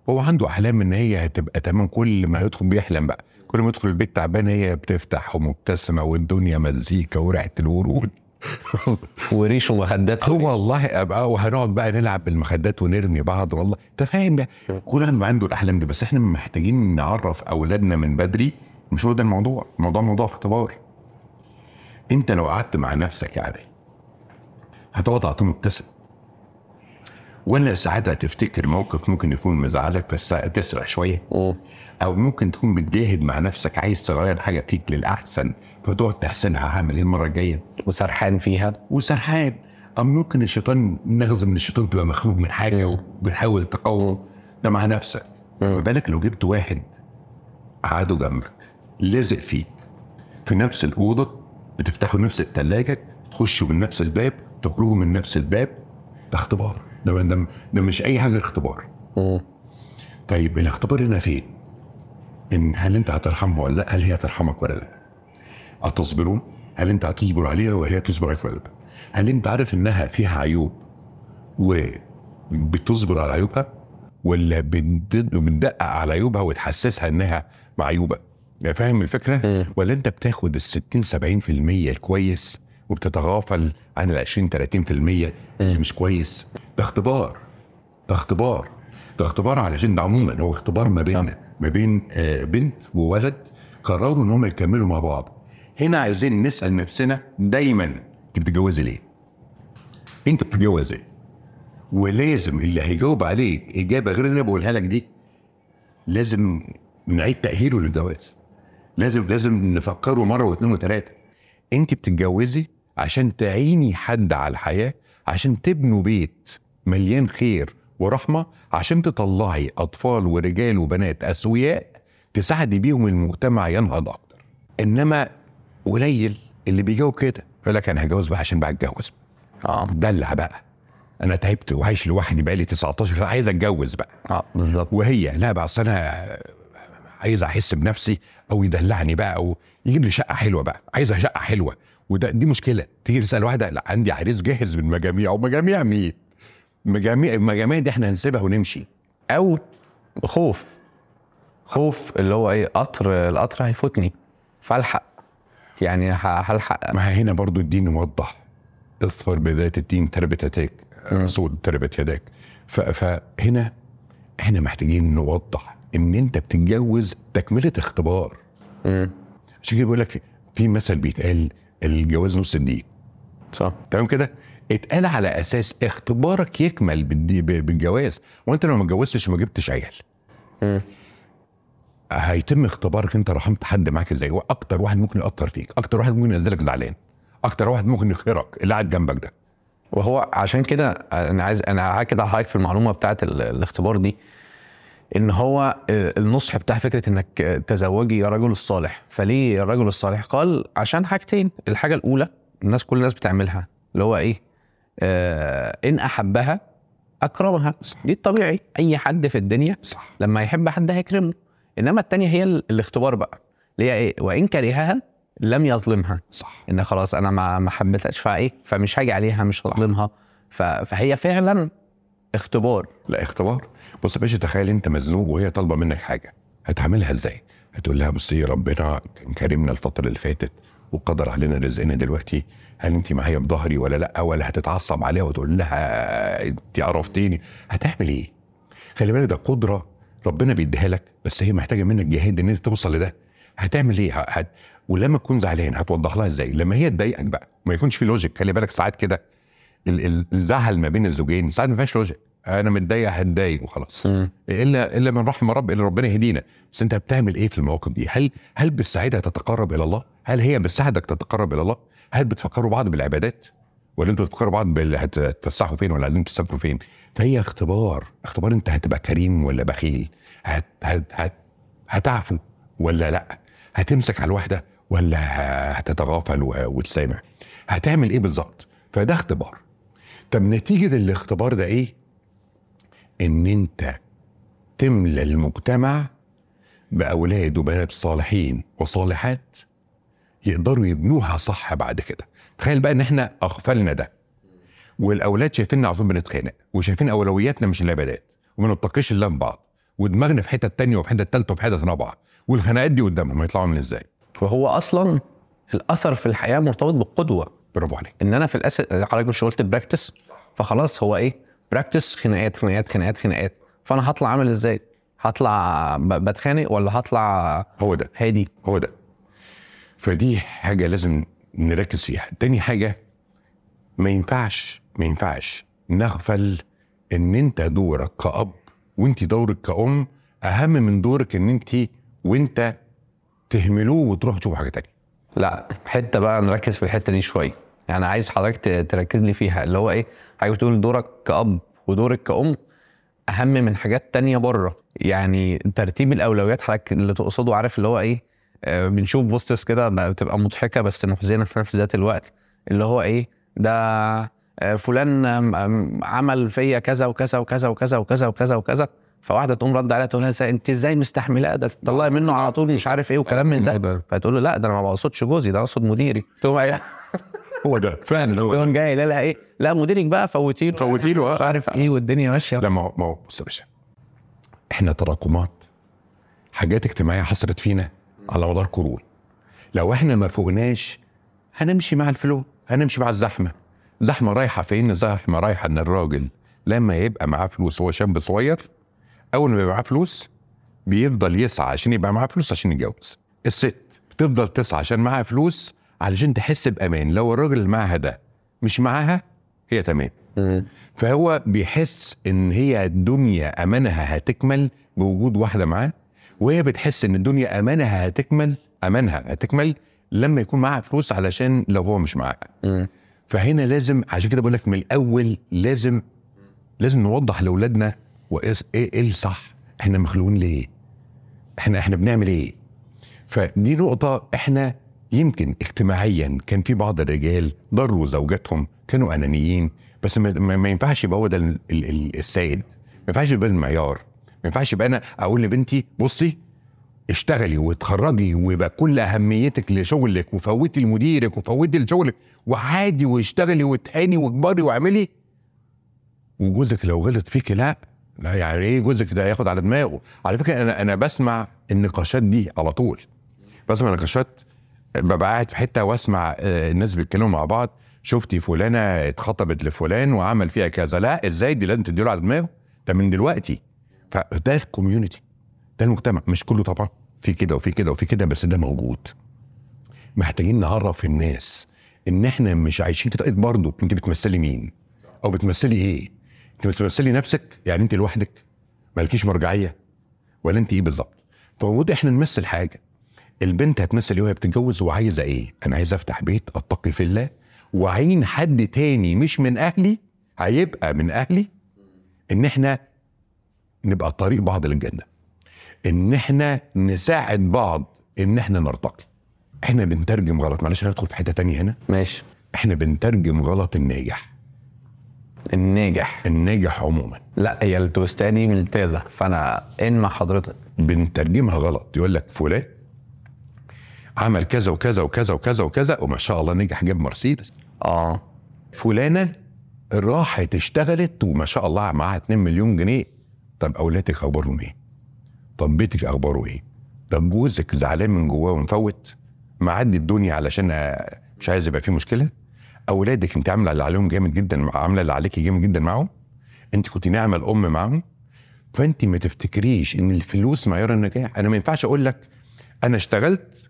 هو عنده أحلام إن هي هتبقى تمام كل ما يدخل بيحلم بقى. كل ما يدخل البيت تعبان هي بتفتح ومبتسمة والدنيا مزيكا وريحة الورود. وريش ومخدات هو والله ابقى وهنقعد بقى نلعب بالمخدات ونرمي بعض والله. أنت فاهم كل واحد عنده الأحلام دي بس إحنا محتاجين نعرف أولادنا من بدري مش هو ده الموضوع. الموضوع موضوع اختبار. أنت لو قعدت مع نفسك يا عادي هتقعد على طول مبتسم. ولا ساعتها تفتكر موقف ممكن يكون مزعلك بس تسرع شوية. أو ممكن تكون بتجاهد مع نفسك عايز تغير حاجة فيك للأحسن فتقعد تحسنها هعمل إيه المرة الجاية؟ وسرحان فيها؟ وسرحان. أم ممكن الشيطان نغزة من الشيطان تبقى مخلوق من حاجة وبتحاول تقاوم. ده مع نفسك. ما بالك لو جبت واحد قعدوا جنبك لازق فيك في نفس الأوضة بتفتحوا نفس التلاجة تخشوا من نفس الباب تخرجوا من نفس الباب ده اختبار. ده, ده, ده مش أي حاجة اختبار مم. طيب الاختبار هنا فين؟ إن هل أنت هترحمها ولا لأ؟ هل هي هترحمك ولا لأ؟ هتصبرون؟ هل أنت هتصبر عليها وهي تصبر عليك ولا لأ؟ هل أنت عارف إنها فيها عيوب وبتصبر على عيوبها؟ ولا بتدقق على عيوبها وتحسسها إنها معيوبة؟ يعني فاهم الفكرة؟ مم. ولا أنت بتاخد ال 60 70% الكويس وبتتغافل عن ال 20 30% اللي مش كويس؟ ده اختبار ده اختبار ده اختبار علشان ده عموما هو اختبار ما بين ما بين آه، بنت وولد قرروا إن هم يكملوا مع بعض هنا عايزين نسأل نفسنا دايما أنت بتتجوزي ليه؟ أنت بتتجوز إيه؟ ولازم اللي هيجاوب عليك إجابة غير اللي أنا بقولها لك دي لازم نعيد تأهيله للجواز لازم لازم نفكره مرة واثنين وثلاثة أنت بتتجوزي عشان تعيني حد على الحياة عشان تبنوا بيت مليان خير ورحمة عشان تطلعي أطفال ورجال وبنات أسوياء تساعدي بيهم المجتمع ينهض أكتر. إنما قليل اللي بيجاوب كده يقول لك أنا هتجوز بقى عشان بقى اتجوز آه دلع بقى. أنا تعبت وعايش لوحدي بقالي 19 سنه عايز أتجوز بقى. آه بالظبط. وهي لا بقى أصل أنا عايز أحس بنفسي أو يدلعني بقى أو يجيب لي شقة حلوة بقى عايزها شقة حلوة. وده دي مشكلة. تيجي تسأل واحدة لا عندي عريس جاهز من مجاميع ومجاميع مين؟ مجاميع المجاميع دي إحنا هنسيبها ونمشي. أو خوف. خوف اللي هو إيه قطر القطر هيفوتني. فألحق. يعني هلحق. ما هنا برضو الدين يوضح اظفر بذات الدين تربت يديك رسول تربت يديك. ف- فهنا إحنا محتاجين نوضح إن أنت بتتجوز تكملة اختبار. عشان كده بيقول لك في مثل بيتقال الجواز نص الدين. صح. تمام كده؟ اتقال على أساس اختبارك يكمل بالجواز وأنت لو ما اتجوزتش وما جبتش عيال. هيتم اختبارك أنت رحمت حد معاك إزاي؟ أكتر واحد ممكن يأثر فيك أكتر واحد ممكن ينزلك زعلان أكتر واحد ممكن يخيرك اللي قاعد جنبك ده. وهو عشان كده أنا عايز أنا هاكد على في المعلومة بتاعت ال- الاختبار دي. إن هو آه، النصح بتاع فكرة إنك آه، تزوجي الرجل الصالح. فليه الرجل الصالح؟ قال عشان حاجتين. الحاجة الأولى الناس كل الناس بتعملها. اللي هو إيه؟ آه إن أحبها أكرمها. دي الطبيعي. أي حد في الدنيا صح. لما يحب حد هيكرمه. إنما التانية هي ال- الاختبار بقى. اللي هي إيه؟ وإن كرهها لم يظلمها. صح. إن خلاص أنا ما حبيتهاش فإيه؟ فمش هاجي عليها مش هظلمها. فهي فعلا اختبار. لا اختبار. بص يا باشا تخيل انت مزنوق وهي طالبة منك حاجة هتعملها إزاي؟ هتقول لها بصي ربنا كان كرمنا الفترة اللي فاتت وقدر علينا رزقنا دلوقتي هل انت معايا بظهري ولا لا؟ ولا هتتعصب عليها وتقول لها انت عرفتيني؟ هتعمل إيه؟ خلي بالك ده قدرة ربنا بيديها لك بس هي محتاجة منك جهاد ان انت توصل لده. هتعمل إيه؟ هت... ولما تكون زعلان هتوضح لها إزاي؟ لما هي تضايقك بقى ما يكونش في لوجيك خلي بالك ساعات كده الزعل ما بين الزوجين ساعات ما فيهاش لوجيك أنا متضايق هتضايق وخلاص. إلا إلا من رحم رب إلا ربنا يهدينا. بس أنت بتعمل إيه في المواقف دي؟ هل هل بتساعدها تتقرب إلى الله؟ هل هي بتساعدك تتقرب إلى الله؟ هل بتفكروا بعض بالعبادات؟ ولا أنتوا بتفكروا بعض بال- هتتفسحوا فين ولا عايزين تسافروا فين؟ فهي اختبار. اختبار أنت هتبقى كريم ولا بخيل؟ هت هت هت هتعفو ولا لأ؟ هتمسك على الواحده ولا هتتغافل و- وتسامح؟ هتعمل إيه بالظبط؟ فده اختبار. طب نتيجة الاختبار ده إيه؟ إن أنت تملى المجتمع باولاد وبنات صالحين وصالحات يقدروا يبنوها صح بعد كده. تخيل بقى إن إحنا أغفلنا ده. والأولاد شايفيننا على طول بنتخانق وشايفين أولوياتنا مش العبادات وما نتقيش الا بعض ودماغنا في حتة تانية وفي حتة تالتة وفي حتة رابعة والخناقات دي قدامهم هيطلعوا من إزاي؟ وهو أصلا الأثر في الحياة مرتبط بالقدوة. برافو عليك. إن أنا في الاساس حضرتك مش قلت practice فخلاص هو إيه؟ practice خناقات خناقات خناقات خناقات. فأنا هطلع عامل إزاي؟ هطلع بتخانق ولا هطلع هو ده. هادي؟ هو ده. فدي حاجة لازم نركز فيها. تاني حاجة ما ينفعش ما ينفعش نغفل إن أنت دورك كأب وأنت دورك كأم أهم من دورك إن أنت وأنت تهملوه وتروح تشوف حاجة تانية. لا حتة بقى نركز في الحتة دي شوية. يعني عايز حضرتك تركز لي فيها اللي هو إيه؟ حضرتك بتقول دورك كأب ودورك كأم أهم من حاجات تانية بره. يعني ترتيب الأولويات حضرتك اللي تقصده عارف اللي هو إيه؟ آه بنشوف posts كده بقى بتبقى مضحكة بس محزنة في نفس ذات الوقت. اللي هو إيه؟ ده آه، فلان عمل فيا كذا وكذا وكذا وكذا وكذا وكذا وكذا. فواحدة تقوم رد عليها تقول لها "إزاي- انت إزاي مستحملاه ده تطلعي منه على طول مش عارف إيه وكلام من ده. فتقول له لا ده أنا ما بقصدش جوزي ده أنا اقصد مديري. تقوم قايلة- هو ده. فعلا هو ده. تقوم جاي قايله لها إيه؟ لا مديرك بقى فوتي له فوتي له مش. عارف إيه والدنيا ماشية. لا ما هو ما هو بص يا باشا. إحنا تراكمات. حاجات اجتماعية حصلت فينا على مدار قرون. لو إحنا ما فوقناش هنمشي مع الفلو هنمشي مع الزحمة. زحمة رايحة فين؟ زحمة رايحة إن الراجل لما يبقى معاه فلوس هو شاب صغير أول ما يبقى معاه فلوس بيفضل يسعى عشان يبقى معاه فلوس عشان يتجوز. الست بتفضل تسعى عشان معاها فلوس علشان تحس بأمان. لو الراجل اللي معاها ده مش معاها هي تمام. فهو بيحس إن هي الدنيا أمانها هتكمل بوجود واحدة معاه وهي بتحس إن الدنيا أمانها هتكمل أمانها هتكمل لما يكون معاها فلوس علشان لو هو مش معاها. فهنا لازم عشان كده بقول لك من الأول لازم لازم نوضح لأولادنا وايه إيه إيه الصح إحنا مخلوقين ليه؟ إحنا إحنا بنعمل إيه؟ فدي نقطة إحنا يمكن اجتماعيا كان في بعض الرجال ضروا زوجاتهم كانوا أنانيين بس ما, ينفعش يبقى هو ده ال- ال- ال- السائد. ما ينفعش يبقى المعيار. ما ينفعش يبقى أنا أقول لبنتي بصي اشتغلي وتخرجي ويبقى كل أهميتك لشغلك وفوتي لمديرك وفوتي لشغلك وعادي واشتغلي وتهاني واكبري واعملي. وجوزك لو غلط فيك لأ. لا يعني إيه جوزك ده ياخد على دماغه؟ على فكرة أنا أنا بسمع النقاشات دي على طول. بسمع نقاشات ببقى قاعد في حتة وأسمع آه، الناس بيتكلموا مع بعض. شفتي فلانة اتخطبت لفلان وعمل فيها كذا. لا إزاي دي لازم تديله على دماغه؟ ده من دلوقتي. فده الكوميونتي ده المجتمع. مش كله طبعا. في كده وفي كده وفي كده بس ده موجود. محتاجين نعرف الناس إن إحنا مش عايشين في برضه. أنت بتمثلي مين؟ أو بتمثلي إيه؟ انت بتمثلي نفسك؟ يعني انت لوحدك؟ مالكيش مرجعية؟ ولا انت إيه بالظبط؟ فمفروض إحنا نمثل حاجة. البنت هتمثل إيه وهي بتتجوز وعايزة إيه؟ أنا عايز افتح بيت اتقي في الله. وعين حد تاني مش من أهلي هيبقى من أهلي. ان إحنا نبقى طريق بعض للجنة. ان إحنا نساعد بعض ان إحنا نرتقي. إحنا بنترجم غلط. معلش هندخل في حتة تانية هنا. ماشي. إحنا بنترجم غلط الناجح. الناجح. الناجح عموما. لا هي التوستاني ممتازة. فأنا إن مع حضرتك. بنترجمها غلط. يقول لك فلان عمل كذا وكذا وكذا وكذا وكذا وما شاء الله نجح جاب مرسيدس. آه. فلانة راحت اشتغلت وما شاء الله معاها 2 مليون جنيه. طب أولادك أخبارهم إيه؟ طب بيتك أخباره إيه؟ طب جوزك زعلان من جواه ومفوت معدي الدنيا علشان مش عايز يبقى فيه مشكلة؟ أولادك أنت عاملة اللي عليهم جامد جدا عاملة اللي عليكي جامد جدا معاهم؟ أنت كنت ناعمة الأم معاهم؟ فأنت ما تفتكريش إن الفلوس معيار النجاح. أنا ما ينفعش أقول لك أنا اشتغلت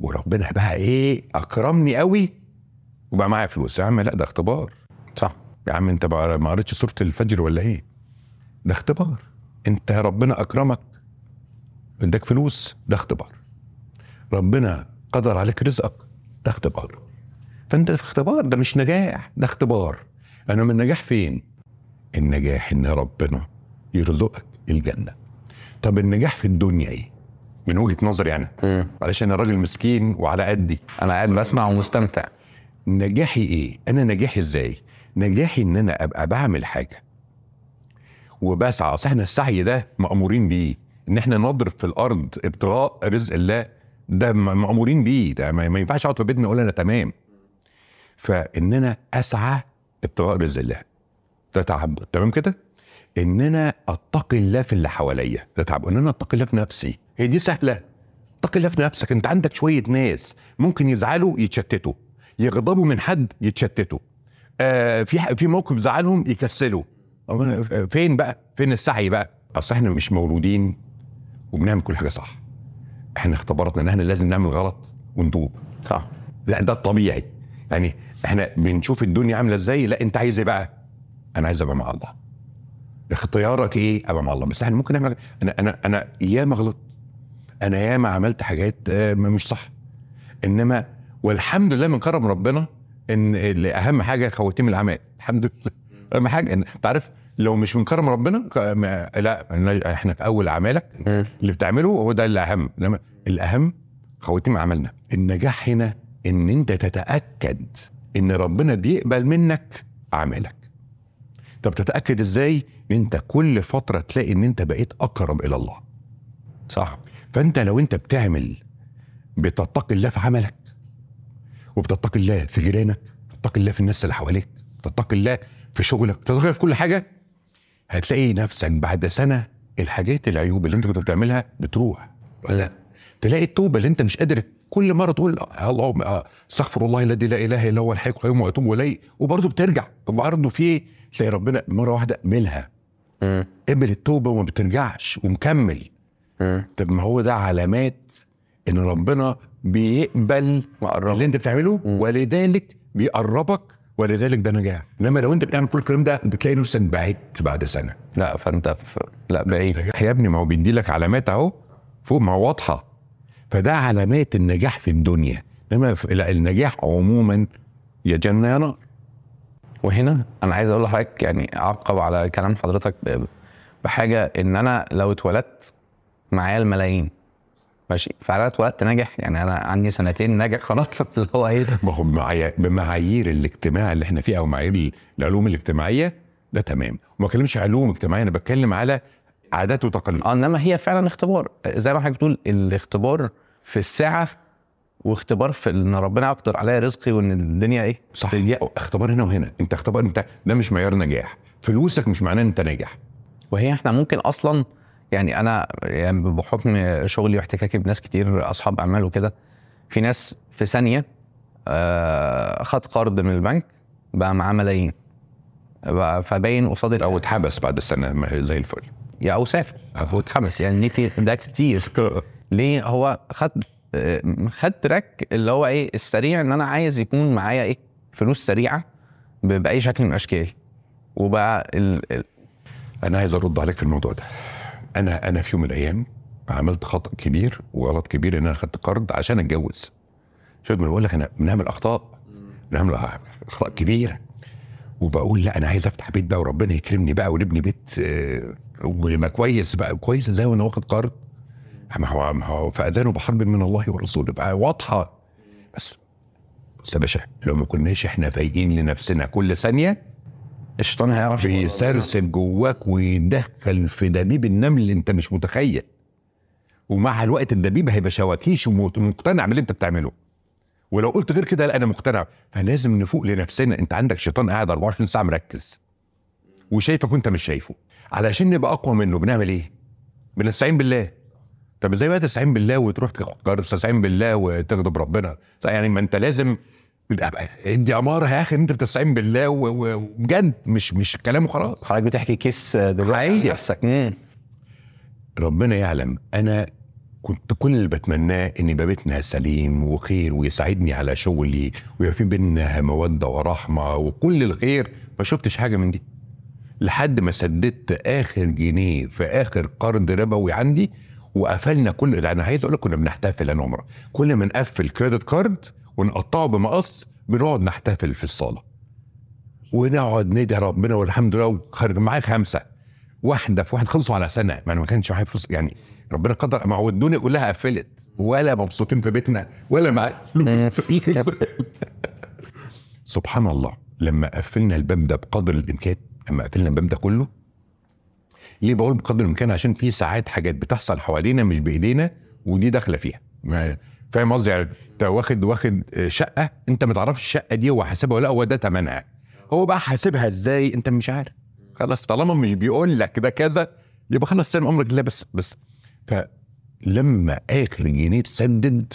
وربنا بقى إيه أكرمني قوي وبقى معايا فلوس. يا عم لا ده اختبار. صح. يا عم أنت بقى ما قريتش سورة الفجر ولا إيه؟ ده اختبار. أنت ربنا أكرمك اداك فلوس ده اختبار. ربنا قدر عليك رزقك ده اختبار. فأنت في اختبار ده مش نجاح ده اختبار. أنا من النجاح فين؟ النجاح إن ربنا يرزقك الجنة. طب النجاح في الدنيا إيه؟ من وجهة نظري أنا. معلش أنا راجل مسكين وعلى قدي. أنا قاعد بسمع ومستمتع. نجاحي إيه؟ أنا نجاحي إزاي؟ نجاحي إن أنا أبقى بعمل حاجة. وبسعى أصل إحنا السعي ده مأمورين بيه. إن إحنا نضرب في الأرض ابتغاء رزق الله ده مأمورين بيه. ده ما ينفعش أقعد في بيتنا أقول أنا تمام. فإن أنا أسعى ابتغاء رزق الله. ده تعبد تمام كده؟ إن أنا أتقي الله في اللي حواليا. ده تعبد إن أنا أتقي الله في نفسي. هي دي سهلة. اتقي الله في نفسك. أنت عندك شوية ناس ممكن يزعلوا يتشتتوا. يغضبوا من حد يتشتتوا. آه في في موقف زعلهم يكسلوا. فين بقى؟ فين السعي بقى؟ أصل إحنا مش مولودين وبنعمل كل حاجة صح. إحنا اختبرتنا إن إحنا لازم نعمل غلط ونتوب. صح. لا ده الطبيعي. يعني إحنا بنشوف الدنيا عاملة إزاي لا انت عايز إيه بقى؟ أنا عايز ابقى مع الله. اختيارك إيه؟ ابقى مع الله. بس إحنا ممكن نعمل أنا أنا أنا ياما غلطت أنا ياما عملت حاجات آه، مش صح. انما والحمد لله من كرم ربنا ان اهم حاجة خواتيم الأعمال. الحمد لله. أهم حاجة إن أنت عارف لو مش من كرم ربنا لا إحنا في أول أعمالك. اللي بتعمله هو ده الاهم إنما الأهم خواتيم عملنا النجاح هنا إن أنت تتأكد إن ربنا بيقبل منك أعمالك. طب تتأكد إزاي؟ إن أنت كل فترة تلاقي إن أنت بقيت أقرب إلى الله. صح. فأنت لو أنت بتعمل بتتقي الله في عملك وبتتقي الله في جيرانك بتتقي الله في الناس اللي حواليك بتتقي الله في شغلك بتتقي الله في كل حاجة هتلاقي نفسك بعد سنة الحاجات العيوب اللي أنت كنت بتعملها بتروح. ولا؟ تلاقي التوبة اللي انت مش قادر كل مرة تقول اللهم آه، استغفر الله الذي لا إله إلا هو الحي القيوم وأتوب إليه. وبرضه بترجع. وبرضه في تلاقي ربنا مرة واحدة مم. قبل التوبة وما بترجعش ومكمل. طب ما هو ده علامات إن ربنا بيقبل مقرب. اللي انت بتعمله ولذلك بيقربك ولذلك ده نجاح. إنما لو انت بتعمل كل الكلام ده بتلاقي نفسك بعدت بعد سنة. لا فأنت في لا بعيد. يا ابني ما هو بيدي لك علامات أهو فوق ما هو واضحة. فده علامات النجاح في الدنيا. إنما النجاح عموما يا جنة يا نار. وهنا أنا عايز أقول لحضرتك يعني أعقب على كلام حضرتك بحاجة إن أنا لو اتولدت معايا الملايين ماشي؟ فانا اتولدت ناجح يعني أنا عندي سنتين ناجح خلاص. اللي هو إيه ما هو بمعايير الاجتماع اللي إحنا فيه أو معايير العلوم الاجتماعية ده تمام. وما بتكلمش علوم اجتماعية أنا بتكلم على عادات وتقاليد. آه إنما هي فعلا اختبار. زي ما حضرتك بتقول الاختبار في الساعة واختبار في إن ربنا يقدر عليا رزقي وإن الدنيا إيه؟ صح. اختبار هنا وهنا. أنت اختبار أنت ده مش معيار نجاح. فلوسك مش معناه إن أنت ناجح. وهي إحنا ممكن أصلا يعني أنا يعني بحكم شغلي واحتكاكي بناس كتير أصحاب أعمال وكده في ناس في ثانية آه، خد قرض من البنك بقى معاه ملايين. فباين قصاد أو اتحبس بعد السنة زي الفل. يا أو سافر. أو اتحبس. يعني نيتي ده كتير. ليه هو خد خد تراك اللي هو إيه السريع إن أنا عايز يكون معايا إيه فلوس سريعة بأي شكل من الأشكال. وبقى ال... ال... أنا عايز أرد عليك في الموضوع ده. أنا أنا في يوم من الأيام عملت خطأ كبير وغلط كبير إن أنا خدت قرض عشان أتجوز. شوف بقول لك أنا بنعمل أخطاء. بنعمل أخطاء كبيرة. وبقول لا أنا عايز أفتح بيت بقى وربنا يكرمني بقى ونبني بيت آه، ويبقى كويس بقى كويس إزاي وأنا واخد قرض؟ ما هو ما هو بحرب من الله ورسوله. بقى واضحة. بس بص يا باشا لو ما كناش إحنا فايقين لنفسنا كل ثانية الشيطان هيعرف بيسرسب جواك ويدخل في دبيب النمل اللي أنت مش متخيل. ومع الوقت الدبيب هيبقى شواكيش ومقتنع باللي أنت بتعمله. ولو قلت غير كده لا أنا مقتنع. فلازم نفوق لنفسنا. أنت عندك شيطان قاعد 24 ساعة مركز. وشايفك وأنت مش شايفه. علشان نبقى أقوى منه بنعمل إيه؟ بنستعين بالله. طب إزاي بقى تستعين بالله وتروح تستعين بالله وتغضب ربنا؟ يعني ما انت لازم ادي اماره يا أخي ان انت بتستعين بالله وبجد مش مش كلام وخلاص. حضرتك بتحكي كيس دلوقتي. نفسك. مم. ربنا يعلم أنا كنت كل اللي بتمناه ان يبقى بيتنا سليم وخير ويساعدني على شغلي ويبقى في بينا مودة ورحمة وكل الخير. ما شفتش حاجة من دي. لحد ما سددت آخر جنيه في آخر قرض ربوي عندي وقفلنا كل أنا عايز أقول لك كنا بنحتفل أنا كل ما نقفل كريدت كارد ونقطعه بمقص بنقعد نحتفل في الصالة. ونقعد ندعي ربنا والحمد لله وخرج معايا خمسة. واحدة في واحد خلصوا على سنة. ما أنا ما كانش معايا فلوس يعني ربنا قدر. ما هو الدنيا كلها قفلت. ولا مبسوطين في بيتنا ولا معايا فلوس. سبحان الله لما قفلنا الباب ده بقدر الإمكان لما قفلنا الباب ده كله ليه بقول بقدر الامكان؟ عشان في ساعات حاجات بتحصل حوالينا مش بإيدينا ودي داخلة فيها. فاهم قصدي؟ يعني انت واخد واخد شقة انت ما تعرفش الشقة دي هو حاسبها ولا لأ، هو ده ثمنها هو بقى حاسبها إزاي؟ انت مش عارف. خلاص طالما مش بيقول لك ده كذا يبقى خلاص سلم أمرك لله بس بس. فلما آخر جنيه تسدد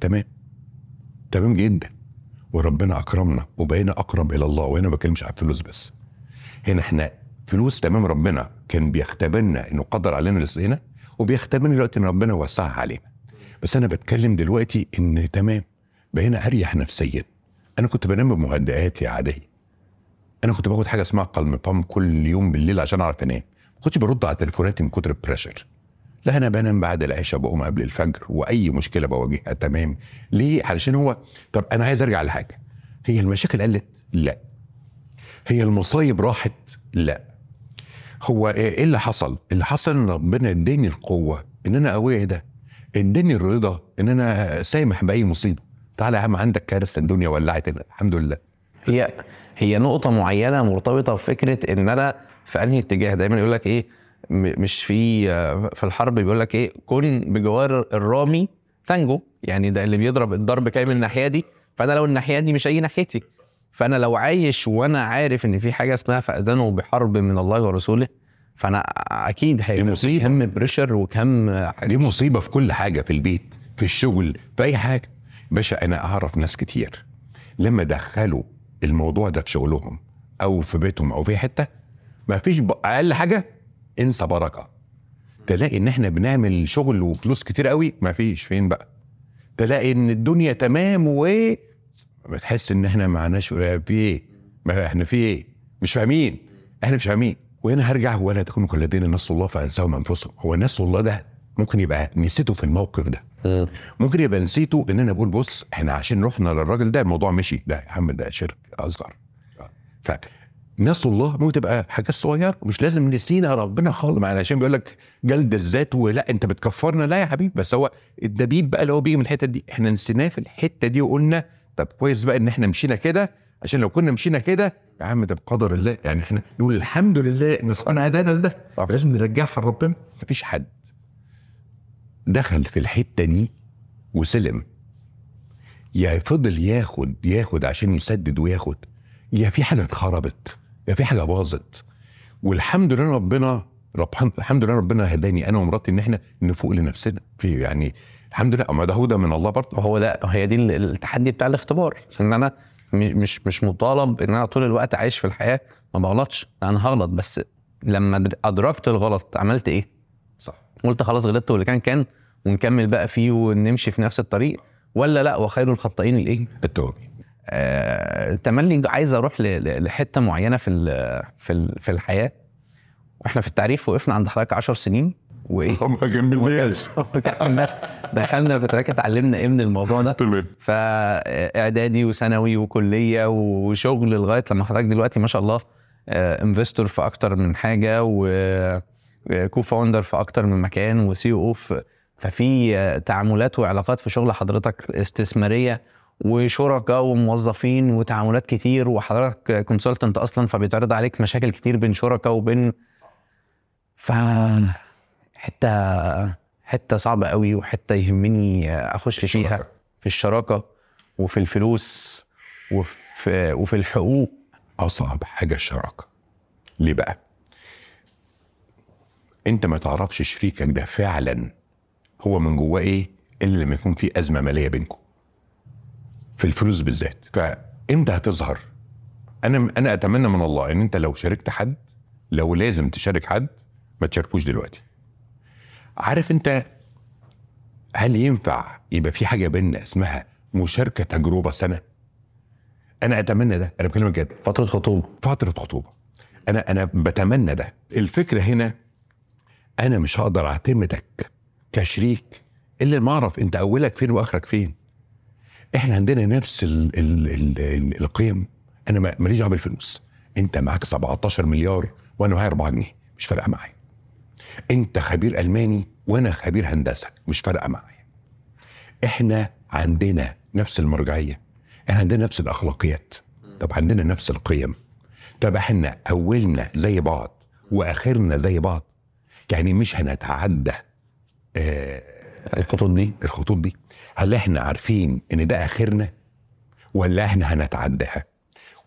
تمام؟ تمام جدا. وربنا أكرمنا وبقينا أقرب إلى الله وهنا ما بتكلمش على الفلوس بس. هنا إحنا فلوس تمام ربنا كان بيختبرنا إنه قدر علينا رزقنا وبيختبرنا دلوقتي إن ربنا وسعها علينا. بس أنا بتكلم دلوقتي إن تمام بقينا أريح نفسيا. أنا كنت بنام بمهدئات يا عادية. أنا كنت باخد حاجة اسمها قلم بام كل يوم بالليل عشان أعرف أنام. ما كنتش برد على تليفوناتي من كتر البريشر لا أنا بنام بعد العشاء بقوم قبل الفجر وأي مشكلة بواجهها تمام. ليه؟ علشان هو طب أنا عايز أرجع لحاجة. هي المشاكل قلت لا. هي المصايب راحت لا. هو إيه؟ اللي حصل؟ اللي حصل إن ربنا إداني القوة إن أنا قوي ده. إداني الرضا إن أنا سامح بأي مصيبة. تعالى يا عم عندك كارثة الدنيا ولعت الحمد لله. هي هي نقطة معينة مرتبطة بفكرة إن أنا في أنهي اتجاه. دايما يقول لك إيه؟ م- مش في في الحرب بيقول لك إيه؟ كن بجوار الرامي تنجو يعني ده اللي بيضرب الضرب كامل الناحية دي. فأنا لو الناحية دي مش أي ناحيتي. فأنا لو عايش وأنا عارف إن في حاجة اسمها فأذنوا بحرب من الله ورسوله فأنا أكيد هيبقى في. كم بريشر وكم حاجة. دي مصيبة في كل حاجة في البيت في الشغل في أي حاجة. باشا أنا أعرف ناس كتير لما دخلوا الموضوع ده في شغلهم أو في بيتهم أو في حتة ما فيش أقل حاجة انسى بركة. تلاقي إن إحنا بنعمل شغل وفلوس كتير قوي ما فيش. فين بقى؟ تلاقي إن الدنيا تمام و بتحس إن إحنا معناش في إيه ما إحنا في إيه؟ مش فاهمين. إحنا مش فاهمين. وهنا هرجع ولا تكونوا كالذين نسوا الله فانساهم انفسهم هو نسوا الله ده ممكن يبقى نسيته في الموقف ده. ممكن يبقى نسيته إن أنا بقول بص إحنا عشان رحنا للراجل ده الموضوع مشي. لا يا عم ده شرك أصغر. ف نسوا الله ممكن تبقى حاجات صغيرة. مش لازم نسينا ربنا خالص. ما أنا عشان بيقول لك جلد الذات ولا أنت بتكفرنا. لا يا حبيبي. بس هو الدبيب بقى اللي هو بيجي من الحتة دي. إحنا نسيناه في الحتة دي وقلنا طب كويس بقى إن إحنا مشينا كده عشان لو كنا مشينا كده يا عم ده بقدر الله يعني إحنا نقول الحمد لله إن ربنا هدانا لده لازم نرجعها لربنا. مفيش حد دخل في الحتة دي وسلم. يا فضل ياخد ياخد عشان يسدد وياخد. يا في حاجة اتخربت يا في حاجة باظت. والحمد لله ربنا رب الحمد لله ربنا هداني أنا ومراتي إن إحنا نفوق لنفسنا. في يعني الحمد لله. ما ده هدى من الله برضه. هو ده هي دي ال- التحدي بتاع الاختبار إن أنا مش مش مطالب إن أنا طول الوقت عايش في الحياة ما بغلطش. أنا هغلط. بس لما در- أدركت الغلط عملت إيه؟ صح. قلت خلاص غلطت واللي كان كان ونكمل بقى فيه ونمشي في نفس الطريق. ولا لا وخير الخطائين الإيه؟ التوبه آه تملي عايز أروح لحتة معينة في ال- في ال- في الحياة. وإحنا في التعريف وقفنا عند حضرتك 10 سنين. وايه؟ ما كملناش دخلنا دخلنا في track اتعلمنا إيه من الموضوع ده؟ تمام. فاعدادي وثانوي وكلية وشغل لغاية لما حضرتك دلوقتي ما شاء الله investor في أكتر من حاجة و co-founder في أكتر من مكان و CEO في ففي آه، تعاملات وعلاقات في شغل حضرتك استثمارية وشركاء وموظفين وتعاملات كتير وحضرتك consultant أصلا فبيتعرض عليك مشاكل كتير بين شركاء وبين ف حتة حتة صعبة قوي وحتة يهمني أخش فيها الشراكة. في الشراكة وفي الفلوس وفي وفي الحقوق. أصعب حاجة الشراكة. ليه بقى؟ أنت ما تعرفش شريكك ده فعلا هو من جواه إيه؟ إلا لما يكون في أزمة مالية بينكم. في الفلوس بالذات. فإمتى هتظهر؟ أنا أنا أتمنى من الله إن أنت لو شاركت حد لو لازم تشارك حد ما تشاركوش دلوقتي. عارف انت هل ينفع يبقى في حاجة بيننا اسمها مشاركة تجربة سنة؟ أنا أتمنى ده أنا بكلمك جد. فترة خطوبة. فترة خطوبة. أنا أنا بتمنى ده. الفكرة هنا أنا مش هقدر أعتمدك كشريك إلا ما أعرف أنت أولك فين وآخرك فين. إحنا عندنا نفس ال ال ال ال القيم. أنا ما- ماليش دعوة بالفلوس. أنت معاك 17 مليار وأنا معايا 4 جنيه. مش فارقة معايا. انت خبير ألماني وأنا خبير هندسة مش فارقة معايا. إحنا عندنا نفس المرجعية إحنا عندنا نفس الأخلاقيات. طب عندنا نفس القيم. طب إحنا أولنا زي بعض وآخرنا زي بعض يعني مش هنتعدى الخطوط دي؟ الخطوط دي. هل إحنا عارفين إن ده آخرنا؟ ولا إحنا هنتعداها؟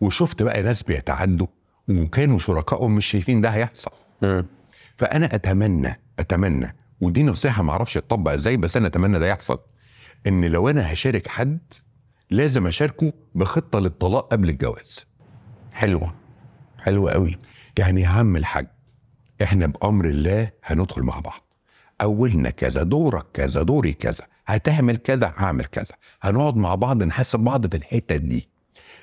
وشفت بقى ناس بيتعدوا وكانوا شركائهم مش شايفين ده هيحصل. فأنا أتمنى أتمنى ودي نصيحة ما أعرفش تطبق إزاي بس أنا أتمنى ده يحصل إن لو أنا هشارك حد لازم أشاركه بخطة للطلاق قبل الجواز. حلوة حلوة قوي يعني يا عم الحاج إحنا بأمر الله هندخل مع بعض. أولنا كذا دورك كذا دوري كذا هتعمل كذا هعمل كذا. هنقعد مع بعض نحاسب بعض في الحتة دي.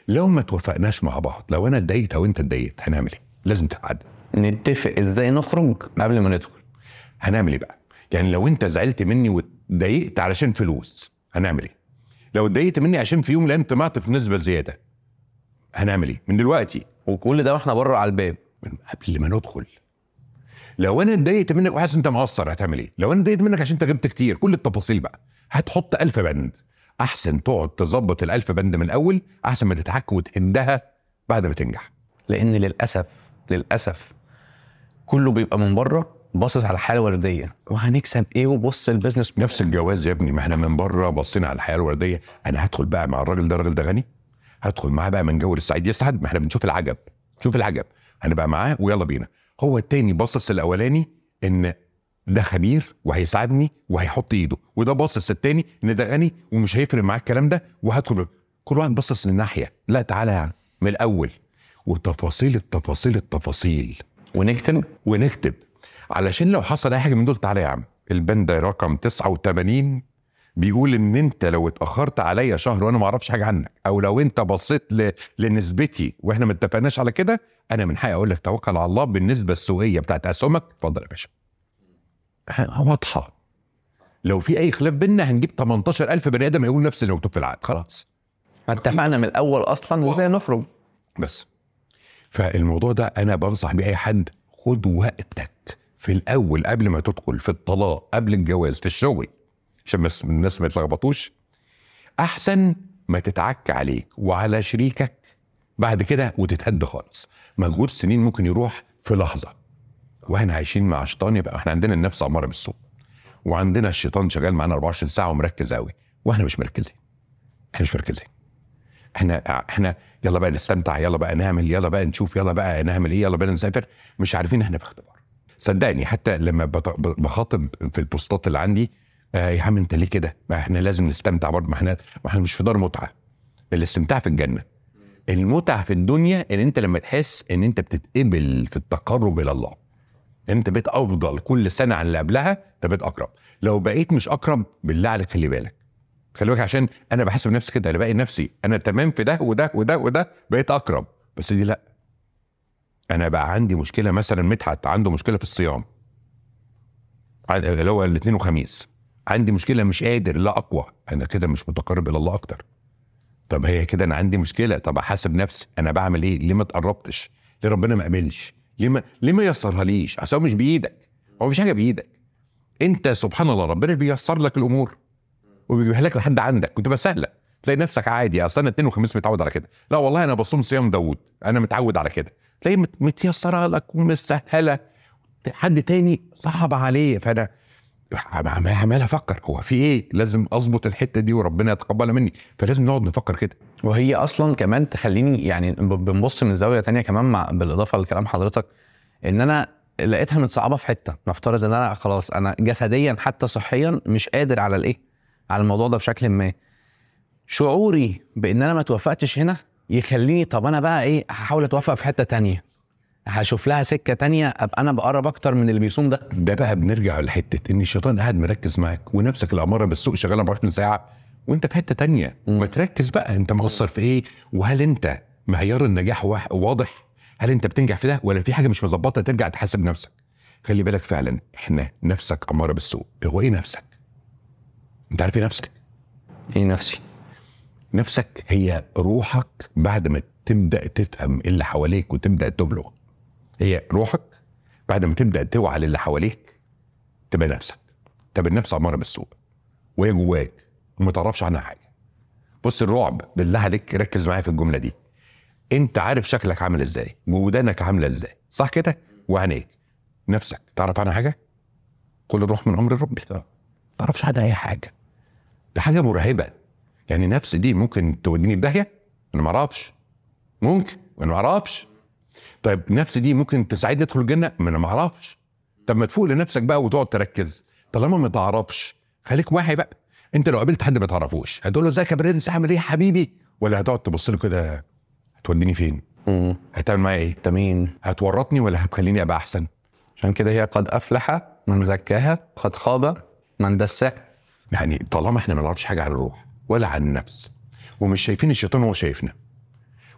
لو ما توافقناش مع بعض لو أنا اتضايقت أو أنت اتضايقت هنعمل إيه؟ لازم تتعدى نتفق إزاي نخرج قبل ما ندخل. هنعمل إيه بقى؟ يعني لو انت زعلت مني واتضايقت علشان فلوس هنعمل إيه؟ لو اتضايقت مني عشان في يوم الأيام طمعت في نسبة زيادة هنعمل إيه؟ من دلوقتي. وكل ده وإحنا بره على الباب. من قبل ما ندخل. لو أنا اتضايقت منك وحاسس انت مقصر هتعمل إيه؟ لو أنا اتضايقت منك عشان انت جبت كتير كل التفاصيل بقى. هتحط ألف بند. أحسن تقعد تظبط الألف بند من الأول أحسن ما تتعك وتهدها بعد ما تنجح. لأن للأسف للأسف كله بيبقى من بره باصص على الحاله الوردية. وهنكسب إيه وبص البيزنس؟ نفس الجواز يا ابني ما إحنا من بره بصينا على الحياة الوردية. أنا هدخل بقى مع الراجل ده الراجل ده غني. هدخل معاه بقى من جو السعيد يسعد ما إحنا بنشوف العجب شوف العجب. هنبقى معاه ويلا بينا. هو التاني باصص الأولاني إن ده خبير وهيساعدني وهيحط إيده وده باصص التاني إن ده غني ومش هيفرق معاه الكلام ده وهدخل. كل واحد باصص للناحية. لا تعالى يعني من الأول. وتفاصيل التفاصيل التفاصيل. ونكتب. ونكتب. علشان لو حصل أي حاجة من دول تعالى يا عم. البند رقم 89 بيقول إن أنت لو اتأخرت عليا شهر وأنا ما أعرفش حاجة عنك أو لو أنت بصيت ل... لنسبتي وإحنا ما اتفقناش على كده أنا من حقي أقول لك توكل على الله بالنسبة السوقية بتاعت أسهمك. اتفضل يا باشا. ه- واضحة. لو في أي خلاف بينا هنجيب 18000 بني آدم يقول نفس اللي مكتوب في العقد. خلاص. ما اتفقنا من الأول أصلا إزاي نخرج؟ بس. فالموضوع ده أنا بنصح بيه أي حد خد وقتك في الأول قبل ما تدخل في الطلاق قبل الجواز في الشغل عشان بس الناس ما يتلخبطوش. أحسن ما تتعك عليك وعلى شريكك بعد كده وتتهد خالص. مجهود سنين ممكن يروح في لحظة. وإحنا عايشين مع شيطان يبقى إحنا عندنا النفس اماره بالسوء. وعندنا الشيطان شغال معانا 24 ساعة ومركز قوي وإحنا مش مركزين. إحنا مش مركزين. إحنا إحنا يلا بقى نستمتع يلا بقى نعمل يلا بقى نشوف يلا بقى نعمل إيه يلا بقى نسافر. مش عارفين إحنا في اختبار. صدقني حتى لما بخاطب في البوستات اللي عندي آه يا عم انت ليه كده؟ ما إحنا لازم نستمتع برضه ما إحنا ما إحنا مش في دار متعة. الاستمتاع في الجنة. المتعة في الدنيا إن أنت لما تحس إن أنت بتتقبل في التقرب إلى الله. أنت بقيت أفضل كل سنة عن اللي قبلها انت بقيت أقرب. لو بقيت مش أقرب بالله عليك خلي بالك. خلي بالك عشان أنا بحسب نفسي كده أنا باقي نفسي أنا تمام في ده وده وده وده بقيت أقرب. بس دي لأ. أنا بقى عندي مشكلة مثلا مدحت عنده مشكلة في الصيام. اللي هو الاثنين وخميس. عندي مشكلة مش قادر لا أقوى. أنا كده مش متقرب إلى الله أكتر. طب هي كده أنا عندي مشكلة طب أحاسب نفسي. أنا بعمل إيه؟ ليه ما تقربتش ليه ربنا ما قبلش ليه ما ليه ما يسرها ليش أصل هو مش بإيدك. هو مش حاجة بإيدك. أنت سبحان الله ربنا بيسر لك الأمور. وبيجيبها لك لحد عندك. وتبقى سهلة. تلاقي نفسك عادي أصل أنا اثنين وخميس متعود على كده. لا والله أنا بصوم صيام داوود. أنا متعود على كده. تلاقي مت- متيسرة لك ومسهلة. حد تاني صعب عليه. فأنا عمال أفكر هو في إيه؟ لازم أظبط الحتة دي وربنا يتقبلها مني. فلازم نقعد نفكر كده. وهي أصلا كمان تخليني يعني بنبص من زاوية تانية كمان مع بالإضافة لكلام حضرتك إن أنا لقيتها متصعبة في حتة. نفترض إن أنا خلاص أنا جسديا حتى صحيا مش قادر على الإيه؟ على الموضوع ده بشكل ما. شعوري بإن أنا ما توفقتش هنا يخليني طب أنا بقى إيه هحاول أتوفق في حتة تانية. هشوف لها سكة تانية أبقى أنا بقرب أكتر من اللي بيصوم ده. ده بقى بنرجع لحتة إن الشيطان قاعد مركز معاك ونفسك الاماره بالسوق شغالة 24 ساعة وأنت في حتة تانية. ما تركز بقى أنت مقصر في إيه؟ وهل أنت معيار النجاح واضح؟ هل أنت بتنجح في ده؟ ولا في حاجة مش مظبطة ترجع تحاسب نفسك؟ خلي بالك فعلا إحنا نفسك اماره بالسوء هو إيه نفسك. انت عارف إيه نفسك؟ إيه نفسي؟ نفسك هي روحك بعد ما تبدأ تفهم اللي حواليك وتبدأ تبلغ. هي روحك بعد ما تبدأ توعى للي حواليك تبقى نفسك. تبقى النفس اماره بالسوء وهي جواك وما تعرفش عنها حاجة. بص الرعب بالله عليك ركز معايا في الجملة دي. انت عارف شكلك عامل إزاي وودانك عاملة إزاي صح كده؟ وعينيك. نفسك تعرف عنها حاجة؟ كل الروح من أمر ربي. ما تعرفش عنها أي حاجة. ده حاجة مرعبة. يعني النفس دي ممكن توديني في داهيه أنا ما أعرفش. ممكن أنا ما أعرفش. طيب النفس دي ممكن تساعدني أدخل الجنة؟ ما أنا ما أعرفش. طب ما تفوق لنفسك بقى وتقعد تركز. طالما ما تعرفش خليك واعي بقى. أنت لو قابلت حد ما تعرفوش هتقول له إزيك يا برنس؟ عامل إيه يا حبيبي؟ ولا هتقعد تبص له كده هتوديني فين؟ هتعمل معايا إيه؟ تمام هتورطني ولا هتخليني أبقى أحسن؟ عشان كده هي قد أفلح من زكاها قد خاب من دساها. يعني طالما إحنا ما نعرفش حاجة عن الروح ولا عن النفس ومش شايفين الشيطان وهو شايفنا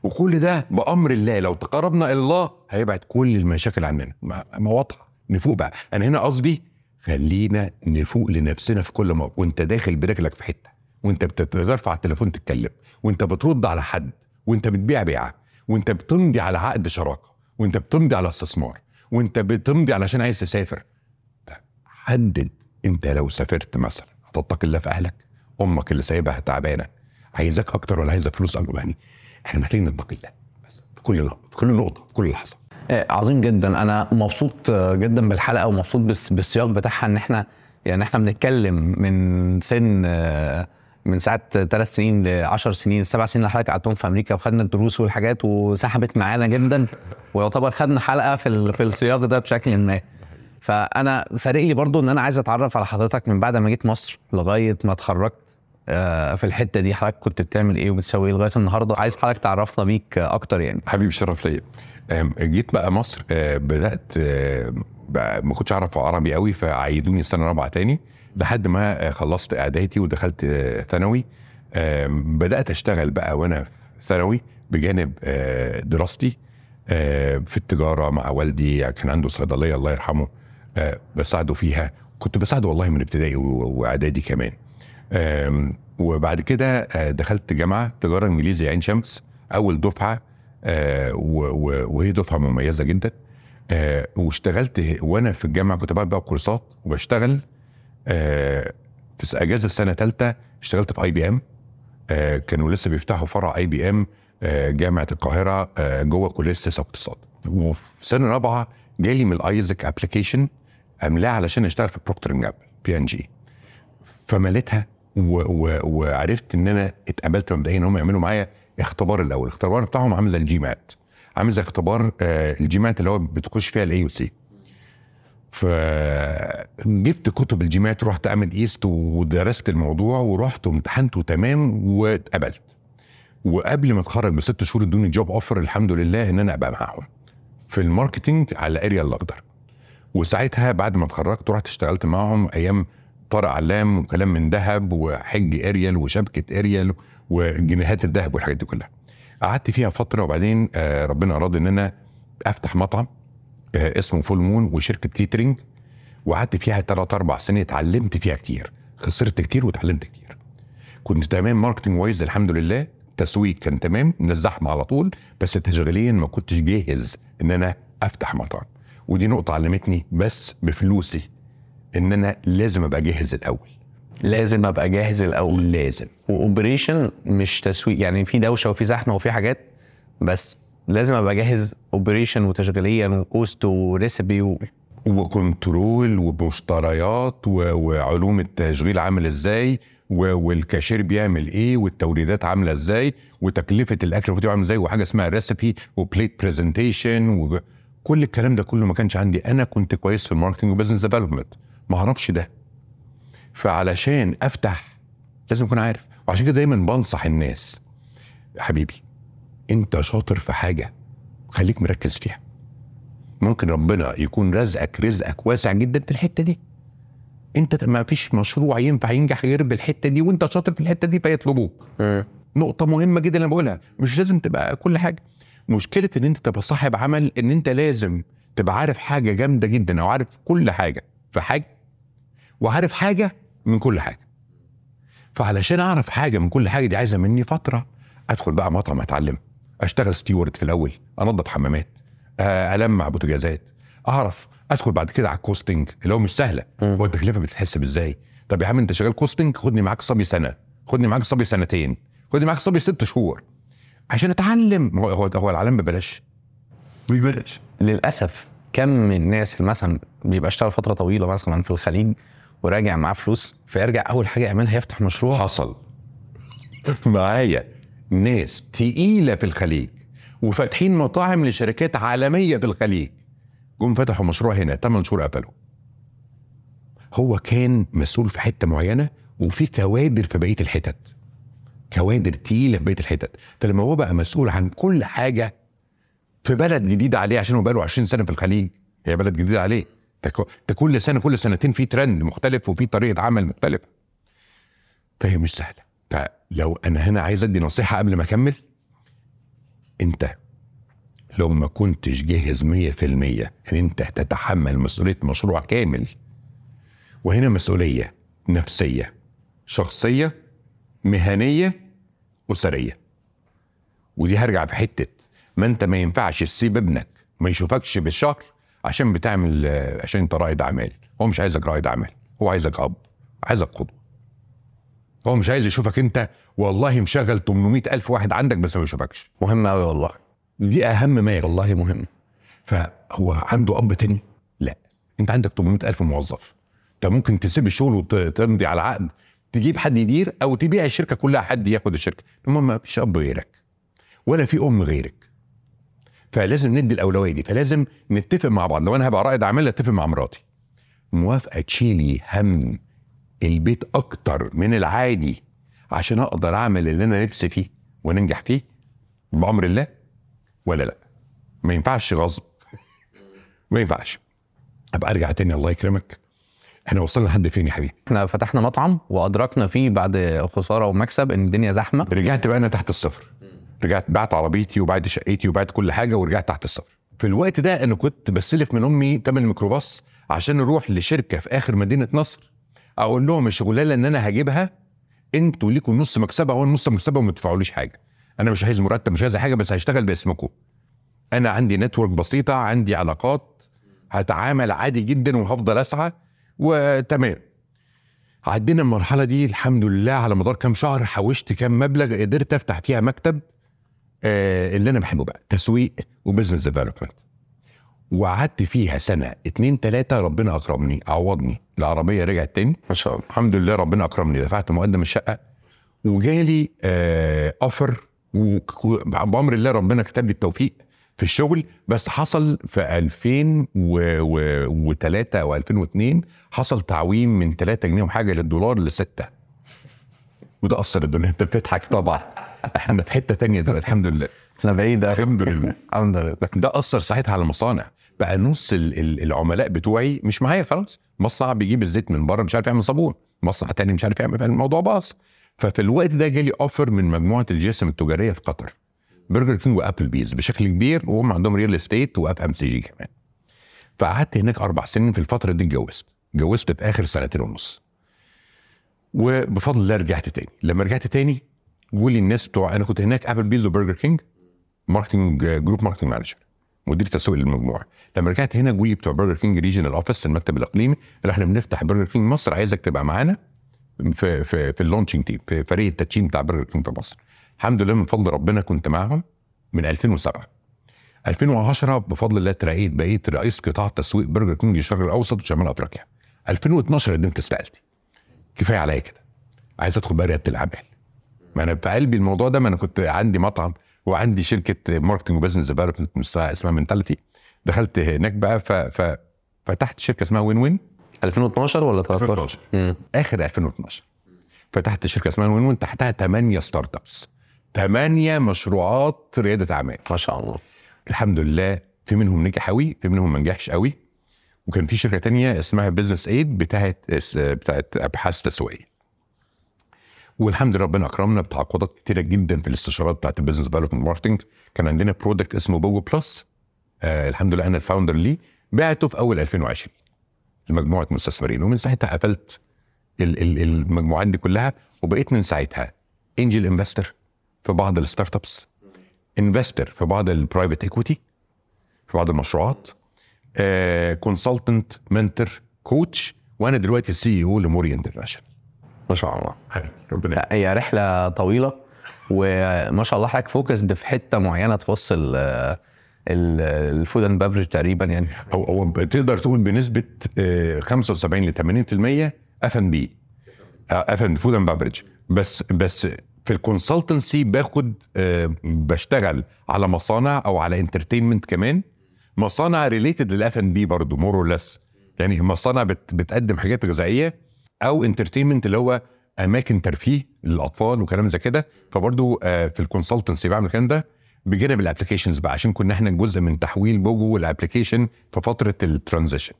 وكل ده بأمر الله لو تقربنا إلى الله هيبعد كل المشاكل عننا. ما, واضحة نفوق بقى. أنا هنا قصدي خلينا نفوق لنفسنا في كل موقف. وأنت داخل برجلك في حتة وأنت بترفع التليفون تتكلم وأنت بترد على حد وأنت بتبيع بيعة وأنت بتمضي على عقد شراكة وأنت بتمضي على استثمار وأنت بتمضي علشان عايز تسافر. حدد أنت لو سافرت مثلا. هتتقي الله في أهلك أمك اللي سايبها تعبانة عايزاك أكتر ولا عايزك فلوس؟ أكتر يعني إحنا محتاجين نتقي الله بس في كل في كل نقطة في كل لحظة. آه، عظيم جدا. أنا مبسوط آه، جدا بالحلقة ومبسوط بس بالسياق بتاعها إن إحنا يعني إحنا بنتكلم من سن آه، من ساعة ثلاث سنين ل 10 سنين سبع سنين اللي حضرتك قعدتهم في أمريكا وخدنا الدروس والحاجات وسحبت معانا جدا ويعتبر خدنا حلقة في في السياق ده بشكل ما. فأنا فارق لي برضو إن أنا عايز أتعرف على حضرتك من بعد ما جيت مصر لغاية ما اتخرجت آه، في الحتة دي حضرتك كنت بتعمل إيه وبتسوي إيه لغاية النهارده؟ عايز حضرتك تعرفنا بيك أكتر يعني. حبيبي شرف ليا. جيت بقى مصر آه، بدأت آه، ما كنتش أعرف عربي قوي فعيدوني السنة الرابعة تاني لحد ما خلصت إعدادي ودخلت ثانوي. بدأت أشتغل بقى وأنا ثانوي بجانب دراستي في التجارة مع والدي كان عنده صيدلية الله يرحمه. بساعده فيها. كنت بساعده والله من ابتدائي وإعدادي كمان. وبعد كده آه، دخلت جامعة تجارة إنجليزي عين شمس أول دفعة آه، وهي دفعة مميزة جدا. آه، واشتغلت وأنا في الجامعة كنت بعمل بقى كورسات وبشتغل. آه، في أجازة السنة ثالثه اشتغلت في IBM كانوا لسه بيفتحوا فرع IBM جامعة القاهرة آه، جوه كلية السياسة والاقتصاد وفي سنة رابعة جالي من ال AIESEC application املاه علشان اشتغل في Procter & Gamble P&G فمليتها. وعرفت إن أنا اتقبلت مبدئيا إن هم يعملوا معايا اختبار الأول. الاختبار بتاعهم عامل زي ال GMAT عامل زي اختبار آه ال GMAT اللي هو بتخش فيها ال AUC فجبت كتب ال GMAT رحت اعمل test ودرست الموضوع ورحت وامتحنته تمام واتقبلت وقبل ما أتخرج بست شهور إدوني job offer الحمد لله إن أنا أبقى معاهم. في ال marketing على إريال الأخضر. وساعتها بعد ما اتخرجت رحت اشتغلت معاهم أيام طارق علام وكلام من ذهب وحج إريال وشبكة إريال وجنيهات الذهب والحاجات دي كلها. قعدت فيها فترة وبعدين آه، ربنا أراد إن أنا أفتح مطعم آه، اسمه Full Moon وشركة catering وقعدت فيها ثلاث أربع سنين اتعلمت فيها كتير خسرت كتير واتعلمت كتير. كنت تمام marketing wise الحمد لله تسويق كان تمام من الزحمه على طول بس تشغيليا ما كنتش جاهز إن أنا أفتح مطعم. ودي نقطة علمتني بس بفلوسي إن أنا لازم أبقى جاهز الأول. لازم أبقى جاهز الأول. لازم. و operation مش تسويق يعني في دوشة وفي زحمة وفي حاجات بس لازم أبقى جاهز operation وتشغيليا و cost و recipe و... و control ومشتريات و- وعلوم التشغيل عامل إزاي و- والكاشير بيعمل إيه والتوريدات عاملة إزاي وتكلفة الأكل المفروض يبقى عامل إزاي وحاجة اسمها recipe و plate presentation كل الكلام ده كله ما كانش عندي. أنا كنت كويس في ال marketing و business development ما أعرفش ده. فعلشان أفتح لازم أكون عارف. وعشان كده دايما بنصح الناس. يا حبيبي أنت شاطر في حاجة خليك مركز فيها. ممكن ربنا يكون رزقك رزقك واسع جدا في الحتة دي. أنت ما فيش مشروع ينفع ينجح غير بالحتة دي وأنت شاطر في الحتة دي فيطلبوك. نقطة مهمة جدا أنا بقولها. مش لازم تبقى كل حاجة. مشكلة إن أنت تبقى صاحب عمل إن أنت لازم تبقى عارف حاجة جامدة جدا أو عارف كل حاجة في حاجة وعارف حاجة من كل حاجة. فعلشان أعرف حاجة من كل حاجة دي عايزة مني فترة أدخل بقى مطعم أتعلم أشتغل steward في الأول انظف حمامات آه، ألمع بوتاجازات أعرف أدخل بعد كده على ال costing اللي هو مش سهلة. هو التكلفة بتتحسب إزاي؟ طب يا عم أنت شغال costing خدني معاك صبي سنة خدني معاك صبي سنتين خدني معاك صبي ست شهور. عشان أتعلم. هو هو, هو العلم ببلاش. مش ببلاش للأسف كم من الناس اللي مثلا بيبقى اشتغل فترة طويلة مثلا في الخليج وراجع معاه فلوس فيرجع أول حاجة يعملها يفتح مشروع. حصل. معايا ناس تقيلة في الخليج وفاتحين مطاعم لشركات عالمية في الخليج. جم فتحوا مشروع هنا 8 شهور قفلوا. هو كان مسؤول في حتة معينة وفي كوادر في بقية الحتت. كوادر تقيلة في بقية الحتت. فلما هو بقى مسؤول عن كل حاجة في بلد جديدة عليه عشان هو بقاله 20 سنة في الخليج. هي بلد جديدة عليه. ده كل سنة كل سنتين في ترند مختلف وفي طريقة عمل مختلفة. فهي مش سهلة. فلو أنا هنا عايز أدي نصيحة قبل ما أكمل. أنت لو ما كنتش جاهز 100% إن أنت تتحمل مسؤولية مشروع كامل وهنا مسؤولية نفسية شخصية مهنية أسرية. ودي هرجع في حتة ما أنت ما ينفعش تسيب ابنك ما يشوفكش بالشهر عشان بتعمل عشان أنت رائد أعمال. هو مش عايزك رائد أعمال هو عايزك أب عايزك قدوه هو مش عايز يشوفك أنت والله مشغل 800 ألف واحد عندك بس ما يشوفكش. مهم قوي والله. دي أهم ما يكون. والله مهم. فهو عنده أب تاني؟ لا. أنت عندك 800 ألف موظف. أنت ممكن تسيب الشغل وتمضي على عقد تجيب حد يدير أو تبيع الشركة كلها حد ياخد الشركة. المهم ما فيش أب غيرك ولا في أم غيرك. فلازم ندي الأولوية دي فلازم نتفق مع بعض. لو أنا هبقى رائد أعمال أتفق مع مراتي. موافقة تشيلي هم البيت أكتر من العادي عشان أقدر أعمل اللي أنا نفسي فيه وننجح فيه بامر الله ولا لأ؟ ما ينفعش غصب. ما ينفعش. أبقى أرجع تاني الله يكرمك. إحنا وصلنا لحد فين يا حبيبي؟ إحنا فتحنا مطعم وأدركنا فيه بعد خسارة ومكسب إن الدنيا زحمة. رجعت بقى أنا تحت الصفر. رجعت بعت عربيتي وبعت شقتي وبعت كل حاجة ورجعت تحت الصفر. في الوقت ده أنا كنت بستلف من أمي تمن الميكروباص عشان نروح لشركة في آخر مدينة نصر. أقول لهم الشغلانه إن أنا هجيبها أنتوا ليكوا نص مكسبها وأنا نص مكسبها وما تدفعوليش حاجة. أنا مش عايز مرتب مش عايز حاجة بس هشتغل باسمكم أنا عندي network بسيطة عندي علاقات هتعامل عادي جدا وهفضل أسعى. وتمام. عدينا المرحلة دي الحمد لله على مدار كام شهر حوشت كام مبلغ قدرت أفتح فيها مكتب آه اللي أنا بحبه بقى تسويق و business development وقعدت فيها سنة اتنين تلاتة ربنا أكرمني عوضني العربية رجعت تاني. ما شاء الله. الحمد لله ربنا أكرمني دفعت مقدم الشقة وجالي آه اوفر وبأمر الله ربنا كتب لي التوفيق. في الشغل بس حصل في 2003 أو 2002 حصل تعويم من 3 جنيه وحاجة للدولار لستة. وده اثر الدنيا. انت بتضحك طبعا. إحنا في حتة تانية دلوقتي. الحمد لله. إحنا بعيد. الحمد لله. الحمد لله. لكن ده أثر ساعتها على المصانع بقى نص ال- ال- العملاء بتوعي مش معايا خلاص. مصنع بيجيب الزيت من بره مش عارف يعمل صابون. مصنع تاني مش عارف يعمل. الموضوع باظ. ففي الوقت ده جالي offer من مجموعة الجاسم التجارية في قطر. Burger King و Applebee's بشكل كبير وهم عندهم real estate و FMCG كمان. فقعدت هناك أربع سنين في الفترة دي اتجوزت. اتجوزت في آخر سنتين ونص. وبفضل الله رجعت تاني. لما رجعت تاني جولي الناس بتوع أنا كنت هناك Applebee's و Burger King marketing group marketing manager مدير تسويق للمجموعة. لما رجعت هنا جولي بتوع Burger King regional office المكتب الإقليمي اللي إحنا بنفتح Burger King مصر عايزك تبقى معانا في في في ال launching team في فريق التدشين بتاع Burger King في مصر. الحمد لله من فضل ربنا كنت معاهم من 2007 2010 بفضل الله اترقيت بقيت رئيس قطاع تسويق Burger King الشرق الأوسط وشمال أفريقيا. 2012 قدمت استقالتي. كفاية عليا كده. عايز أدخل بقى ريادة الأعمال. ما أنا في قلبي الموضوع ده ما أنا كنت عندي مطعم وعندي شركة marketing و business development اسمها Mentality دخلت هناك بقى ف... ف... فتحت شركة اسمها Win Win. 2012 ولا 13 2012 مم. آخر 2012 فتحت شركة اسمها Win Win تحتها 8 startups 8 مشروعات ريادة أعمال. ما شاء الله. الحمد لله في منهم نجح قوي في منهم ما نجحش قوي. وكان في شركة تانية اسمها Business Aid بتاعت بتاعت أبحاث تسويقية. والحمد لله ربنا أكرمنا بتعاقدات كتيرة جدا في الاستشارات بتاعت ال business development marketing كان عندنا product اسمه Bogo Plus آه الحمد لله أنا ال founder ليه. بعته في أول 2020 لمجموعة مستثمرين ومن ساعتها قفلت ال- ال- المجموعات دي كلها وبقيت من ساعتها angel investor في بعض ال startups investor في بعض ال private equity في بعض المشروعات consultant mentor coach وأنا دلوقتي ال CEO ل Mori International ما شاء الله. ربنا هي رحلة طويلة وما شاء الله حضرتك focused في حتة معينة تخص ال ال- ال food and beverage تقريبا يعني. هو هو تقدر تقول بنسبة آه، 75 ل 80% F&B F&... food and beverage بس بس في ال consultancy باخد آه، بشتغل على مصانع أو على entertainment كمان. مصانع related لل F&B برضه more or less يعني مصانع بت بتقدم حاجات غذائية أو entertainment اللي هو أماكن ترفيه للأطفال وكلام زي كده. فبرضه آه، في ال consultancy بعمل الكلام ده بجانب ال applications بقى عشان كنا إحنا جزء من تحويل Bogo وال application في فترة ال transition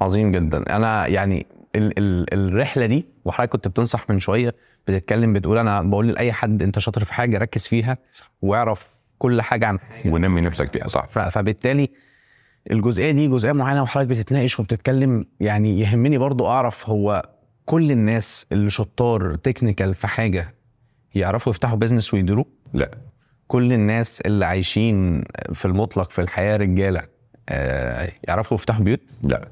عظيم جدا. أنا يعني ال ال الرحلة دي وحضرتك كنت بتنصح من شوية بتتكلم بتقول أنا بقول لأي حد أنت شاطر في حاجة ركز فيها واعرف كل حاجة عن حاجة ونمي نفسك فيها صح. فبالتالي الجزئية دي جزئية معينة وحضرتك بتتناقش وبتتكلم يعني يهمني برضو أعرف هو كل الناس اللي شطار technical في حاجة يعرفوا يفتحوا business ويديروه؟ لا. كل الناس اللي عايشين في المطلق في الحياة رجالة آه، يعرفوا يفتحوا بيوت؟ لا.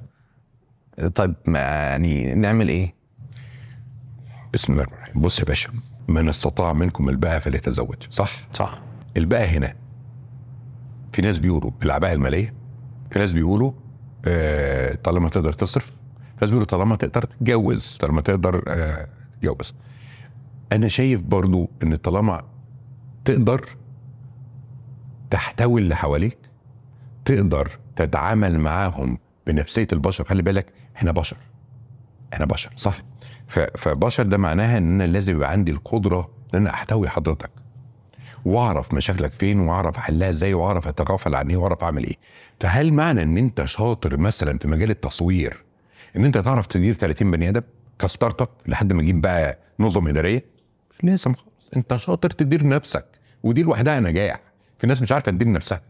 طيب ما يعني نعمل إيه؟ بسم الله الرحمن بص يا باشا من استطاع منكم الباءة فليتزوج صح؟ صح. الباءة هنا في ناس بيقولوا العباءة المالية في ناس بيقولوا آه طالما تقدر تصرف في ناس بيقولوا طالما تقدر تتجوز طالما تقدر آه تتجوز. أنا شايف برضو إن طالما تقدر تحتوي اللي حواليك تقدر تتعامل معاهم بنفسية البشر خلي بالك إحنا بشر. إحنا بشر صح؟ فبشر ده معناها إن أنا لازم يبقى عندي القدرة إن أنا أحتوي حضرتك. وأعرف مشاكلك فين وأعرف احلها إزاي وأعرف أتغافل عن إيه وأعرف أعمل إيه. فهل معنى إن أنت شاطر مثلا في مجال التصوير إن أنت تعرف تدير 30 بني آدم ك startup لحد ما تجيب بقى نظم إدارية؟ مش لازم خالص. أنت شاطر تدير نفسك ودي لوحدها نجاح. في ناس مش عارفة تدير نفسها.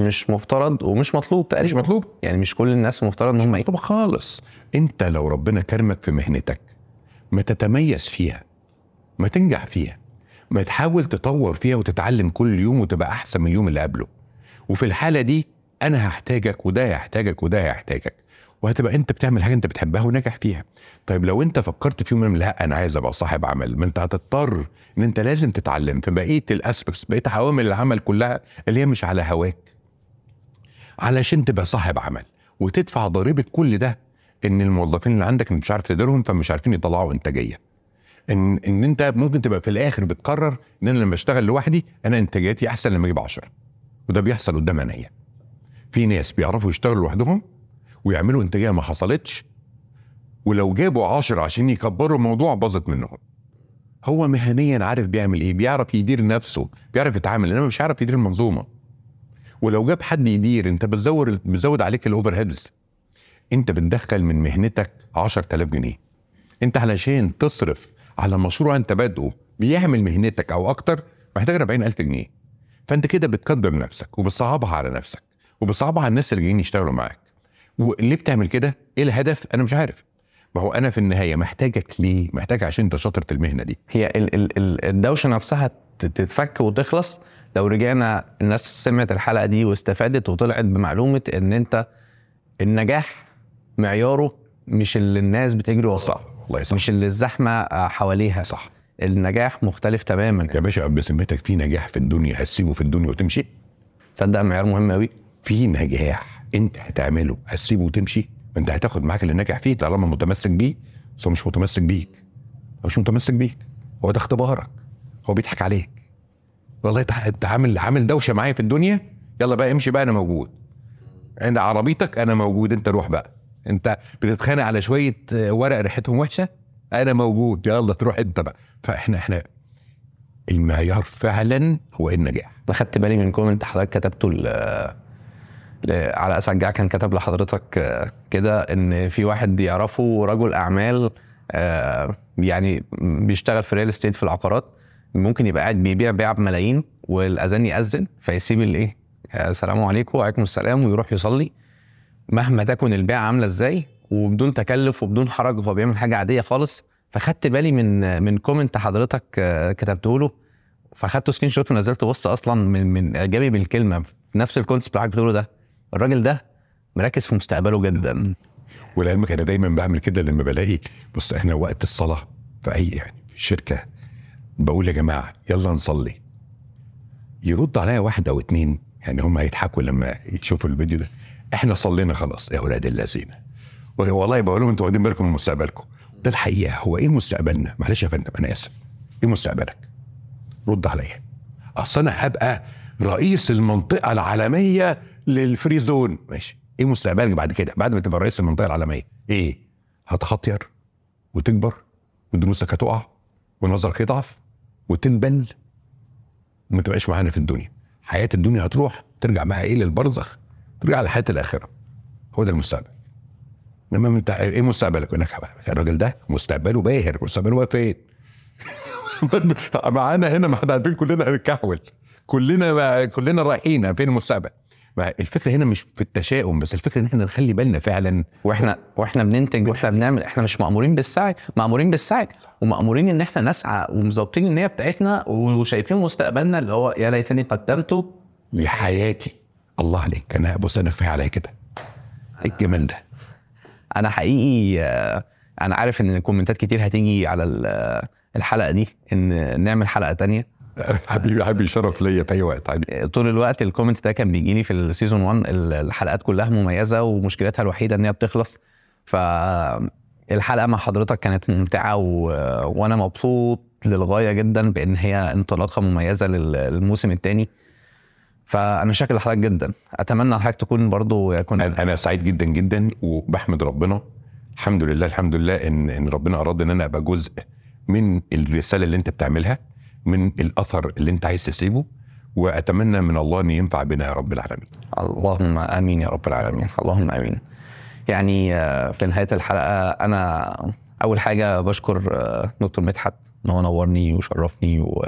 مش مفترض ومش مطلوب تقريبا. مش مطلوب. يعني مش كل الناس مفترض إن هم إيه خالص. أنت لو ربنا كرمك في مهنتك ما تتميز فيها ما تنجح فيها ما تحاول تطور فيها وتتعلم كل يوم وتبقى أحسن من اليوم اللي قبله. وفي الحالة دي أنا هحتاجك وده هيحتاجك وده هيحتاجك. وهتبقى أنت بتعمل حاجة أنت بتحبها وناجح فيها. طيب لو أنت فكرت في يوم من لا أنا عايز أبقى صاحب عمل ما أنت هتضطر إن أنت لازم تتعلم. في بقيه الأسبكتس بقيه عوامل العمل كلها اللي هي مش على هواك. علشان تبقى صاحب عمل وتدفع ضريبة كل ده إن الموظفين اللي عندك انت مش عارف تديرهم فمش عارفين يطلعوا إنتاجية. إن إن أنت ممكن تبقى في الآخر بتقرر إن أنا لما أشتغل لوحدي أنا إنتاجيتي أحسن لما أجيب 10 وده بيحصل قدام عينيا. في ناس بيعرفوا يشتغلوا لوحدهم ويعملوا إنتاجية ما حصلتش ولو جابوا 10 عشان يكبروا الموضوع باظت منهم. هو مهنيا عارف بيعمل إيه بيعرف يدير نفسه بيعرف يتعامل إنما مش عارف يدير المنظومة. ولو جاب حد يدير أنت بتزود بتزود عليك الاوفر هيدز انت بتدخل من مهنتك 10000 جنيه. انت علشان تصرف على مشروع انت بادئه بيعمل مهنتك أو أكتر محتاج 40000 جنيه. فانت كده بتقدر نفسك وبتصعبها على نفسك وبتصعبها على الناس اللي جايين يشتغلوا معاك. وليه بتعمل كده؟ إيه الهدف؟ أنا مش عارف. ما هو أنا في النهاية محتاجك ليه؟ محتاج عشان انت شاطر في المهنة دي. هي ال ال ال الدوشة نفسها تتفك وتخلص لو رجعنا الناس سمعت الحلقة دي واستفادت وطلعت بمعلومة إن أنت النجاح معياره مش اللي الناس بتجري وراه صح والله صح. مش اللي الزحمة آه، حواليها. صح. النجاح مختلف تماما. يا باشا بسمتك في نجاح في الدنيا هتسيبه في الدنيا وتمشي؟ تصدق معيار مهم قوي في نجاح انت هتعمله هتسيبه وتمشي؟ ما انت هتاخد معاك اللي ناجح فيه طالما متمسك بيه بس هو مش متمسك بيك. هو مش متمسك بيك. هو ده اختبارك. هو بيضحك عليك. والله انت عامل عامل دوشة معايا في الدنيا؟ يلا بقى امشي بقى أنا موجود. عند عربيتك أنا موجود. أنت روح بقى. انت بتتخانق على شوية آه، ورق ريحتهم وحشة؟ أنا موجود. يلا تروح أنت بقى. فإحنا إحنا المعيار فعلا هو النجاح. خدت بالي من comment حضرتك كتبته. على اسجع كان كتب لحضرتك آه، كده إن في واحد يعرفه رجل أعمال آه، يعني بيشتغل في real estate في العقارات ممكن يبقى قاعد بيبيع بيع بملايين والأذان يأذن فيسيب الإيه؟ السلام عليكم وعليكم السلام ويروح يصلي. مهما تكن البيعه عاملة إزاي وبدون تكلف وبدون حرج هو بيعمل حاجة عادية خالص فخدت بالي من من comment حضرتك آه، كتبته له. فاخدته screenshot ونزلت post أصلا من من إعجابي بالكلمة في نفس ال concept اللي حضرتك بتقوله ده. الراجل ده مركز في مستقبله جدا. ولعلمك أنا دايما بعمل كده لما بلاقي بص إحنا وقت الصلاة في أي يعني في شركة بقول يا جماعة يلا نصلي. يرد عليا واحد أو اتنين يعني هم هيضحكوا لما يشوفوا الفيديو ده. إحنا صلينا خلاص يا أولاد اللذين والله بقول لهم أنتوا واخدين بالكم من مستقبلكم. ده الحقيقة. هو إيه مستقبلنا؟ معلش يا فندم أنا آسف. إيه مستقبلك؟ رد عليا. أصل أنا هبقى رئيس المنطقة العالمية لل free zone ماشي. إيه مستقبلك بعد كده؟ بعد ما تبقى رئيس المنطقة العالمية. إيه؟ هتختير وتكبر ودروسك هتقع ونظرك يضعف وتنبل. وما تبقاش معانا في الدنيا. حياة الدنيا هتروح ترجع بقى إيه للبرزخ؟ ترجع لحياه الآخرة. هو ده المستقبل. إنما أنت إيه مستقبلك؟ يقول الراجل ده مستقبله باهر. مستقبله واقف فين؟ معانا هنا ما إحنا عارفين كلنا هنتكحول. كلنا كلنا رايحين. فين المستقبل؟ الفكرة هنا مش في التشاؤم بس الفكرة إن إحنا نخلي بالنا فعلا. وإحنا وإحنا بننتج وإحنا بنعمل. إحنا مش مأمورين بالسعي. مأمورين بالسعي. ومأمورين إن إحنا نسعى ومظبطين النية بتاعتنا وشايفين مستقبلنا اللي هو يا ليتني قدمته لحياتي. الله عليك أنا بص أنا كفاية عليا كده. إيه الجمال ده؟ أنا حقيقي أنا عارف إن comment ات كتير هتيجي على ال- الحلقة دي إن نعمل حلقة تانية. حبيبي حبيبي شرف ليا في أي وقت عادي. طول الوقت ال comment ده كان بيجي لي في ال season 1 ال- الحلقات كلها مميزة ومشكلتها الوحيدة إن هي بتخلص. فالحلقه مع حضرتك كانت ممتعة و... وأنا مبسوط للغاية جدا بإن هي انطلاقة مميزة لل- للموسم الثاني فأنا شاكر لحضرتك جدا. أتمنى حضرتك تكون برضو يكون أنا أنا سعيد جدا جدا وبحمد ربنا. الحمد لله الحمد لله ان إن ربنا أراد إن أنا أبقى جزء من الرسالة اللي أنت بتعملها من الأثر اللي أنت عايز تسيبه وأتمنى من الله إن ينفع بنا يا رب العالمين. اللهم آمين يا رب العالمين. اللهم آمين. يعني آه، في نهاية الحلقة أنا أول حاجة بشكر آه، دكتور مدحت إن هو نورني وشرفني و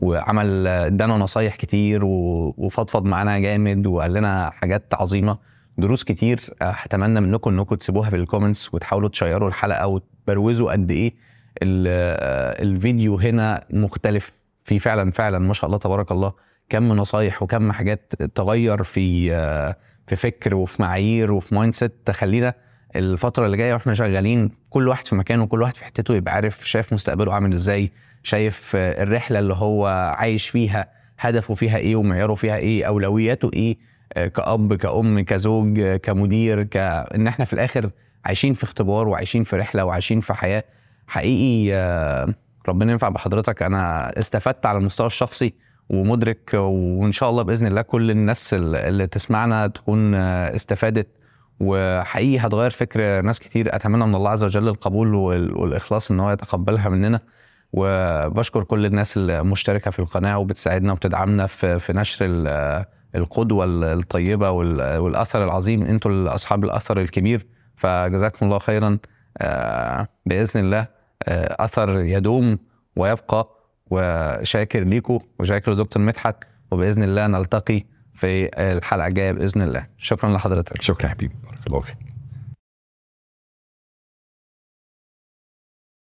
وعمل ادانا نصايح كتير وفضفض معانا جامد وقال لنا حاجات عظيمة دروس كتير آه، هتمنى منكم إنكم تسيبوها في ال comments وتحاولوا تشيروا الحلقة وتبروزوا قد إيه آه، الفيديو هنا مختلف. في فعلا فعلا ما شاء الله تبارك الله كم نصايح وكم حاجات تغير في آه، في فكر وفي معايير وفي mindset تخلينا الفترة اللي جاية وإحنا شغالين كل واحد في مكانه وكل واحد في حتته يبقى عارف شايف مستقبله عامل إزاي. شايف آه، الرحلة اللي هو عايش فيها هدفه فيها إيه ومعياره فيها إيه أولوياته إيه آه، كأب كأم كزوج آه، كمدير كأن إحنا في الآخر عايشين في اختبار وعايشين في رحلة وعايشين في حياة حقيقي ربنا ينفع بحضرتك. أنا استفدت على المستوى الشخصي ومدرك وإن شاء الله بإذن الله كل الناس اللي تسمعنا تكون استفادت. وحقيقي هتغير فكر ناس كتير. أتمنى من الله عز وجل القبول وال- والإخلاص إن هو يتقبلها مننا. وبشكر كل الناس المشتركة في القناة وبتساعدنا وبتدعمنا في في نشر ال- القدوة الطيبة وال- والأثر العظيم. أنتوا أصحاب الأثر الكبير. فجزاكم الله خيرا. آه، بإذن الله آه، أثر يدوم ويبقى. وشاكر ليكم وشاكر لدكتور مدحت. وبإذن الله نلتقي في الحلقة الجاية بإذن الله. شكرا لحضرتك. شكرا حبيبي. بارك الله فيك.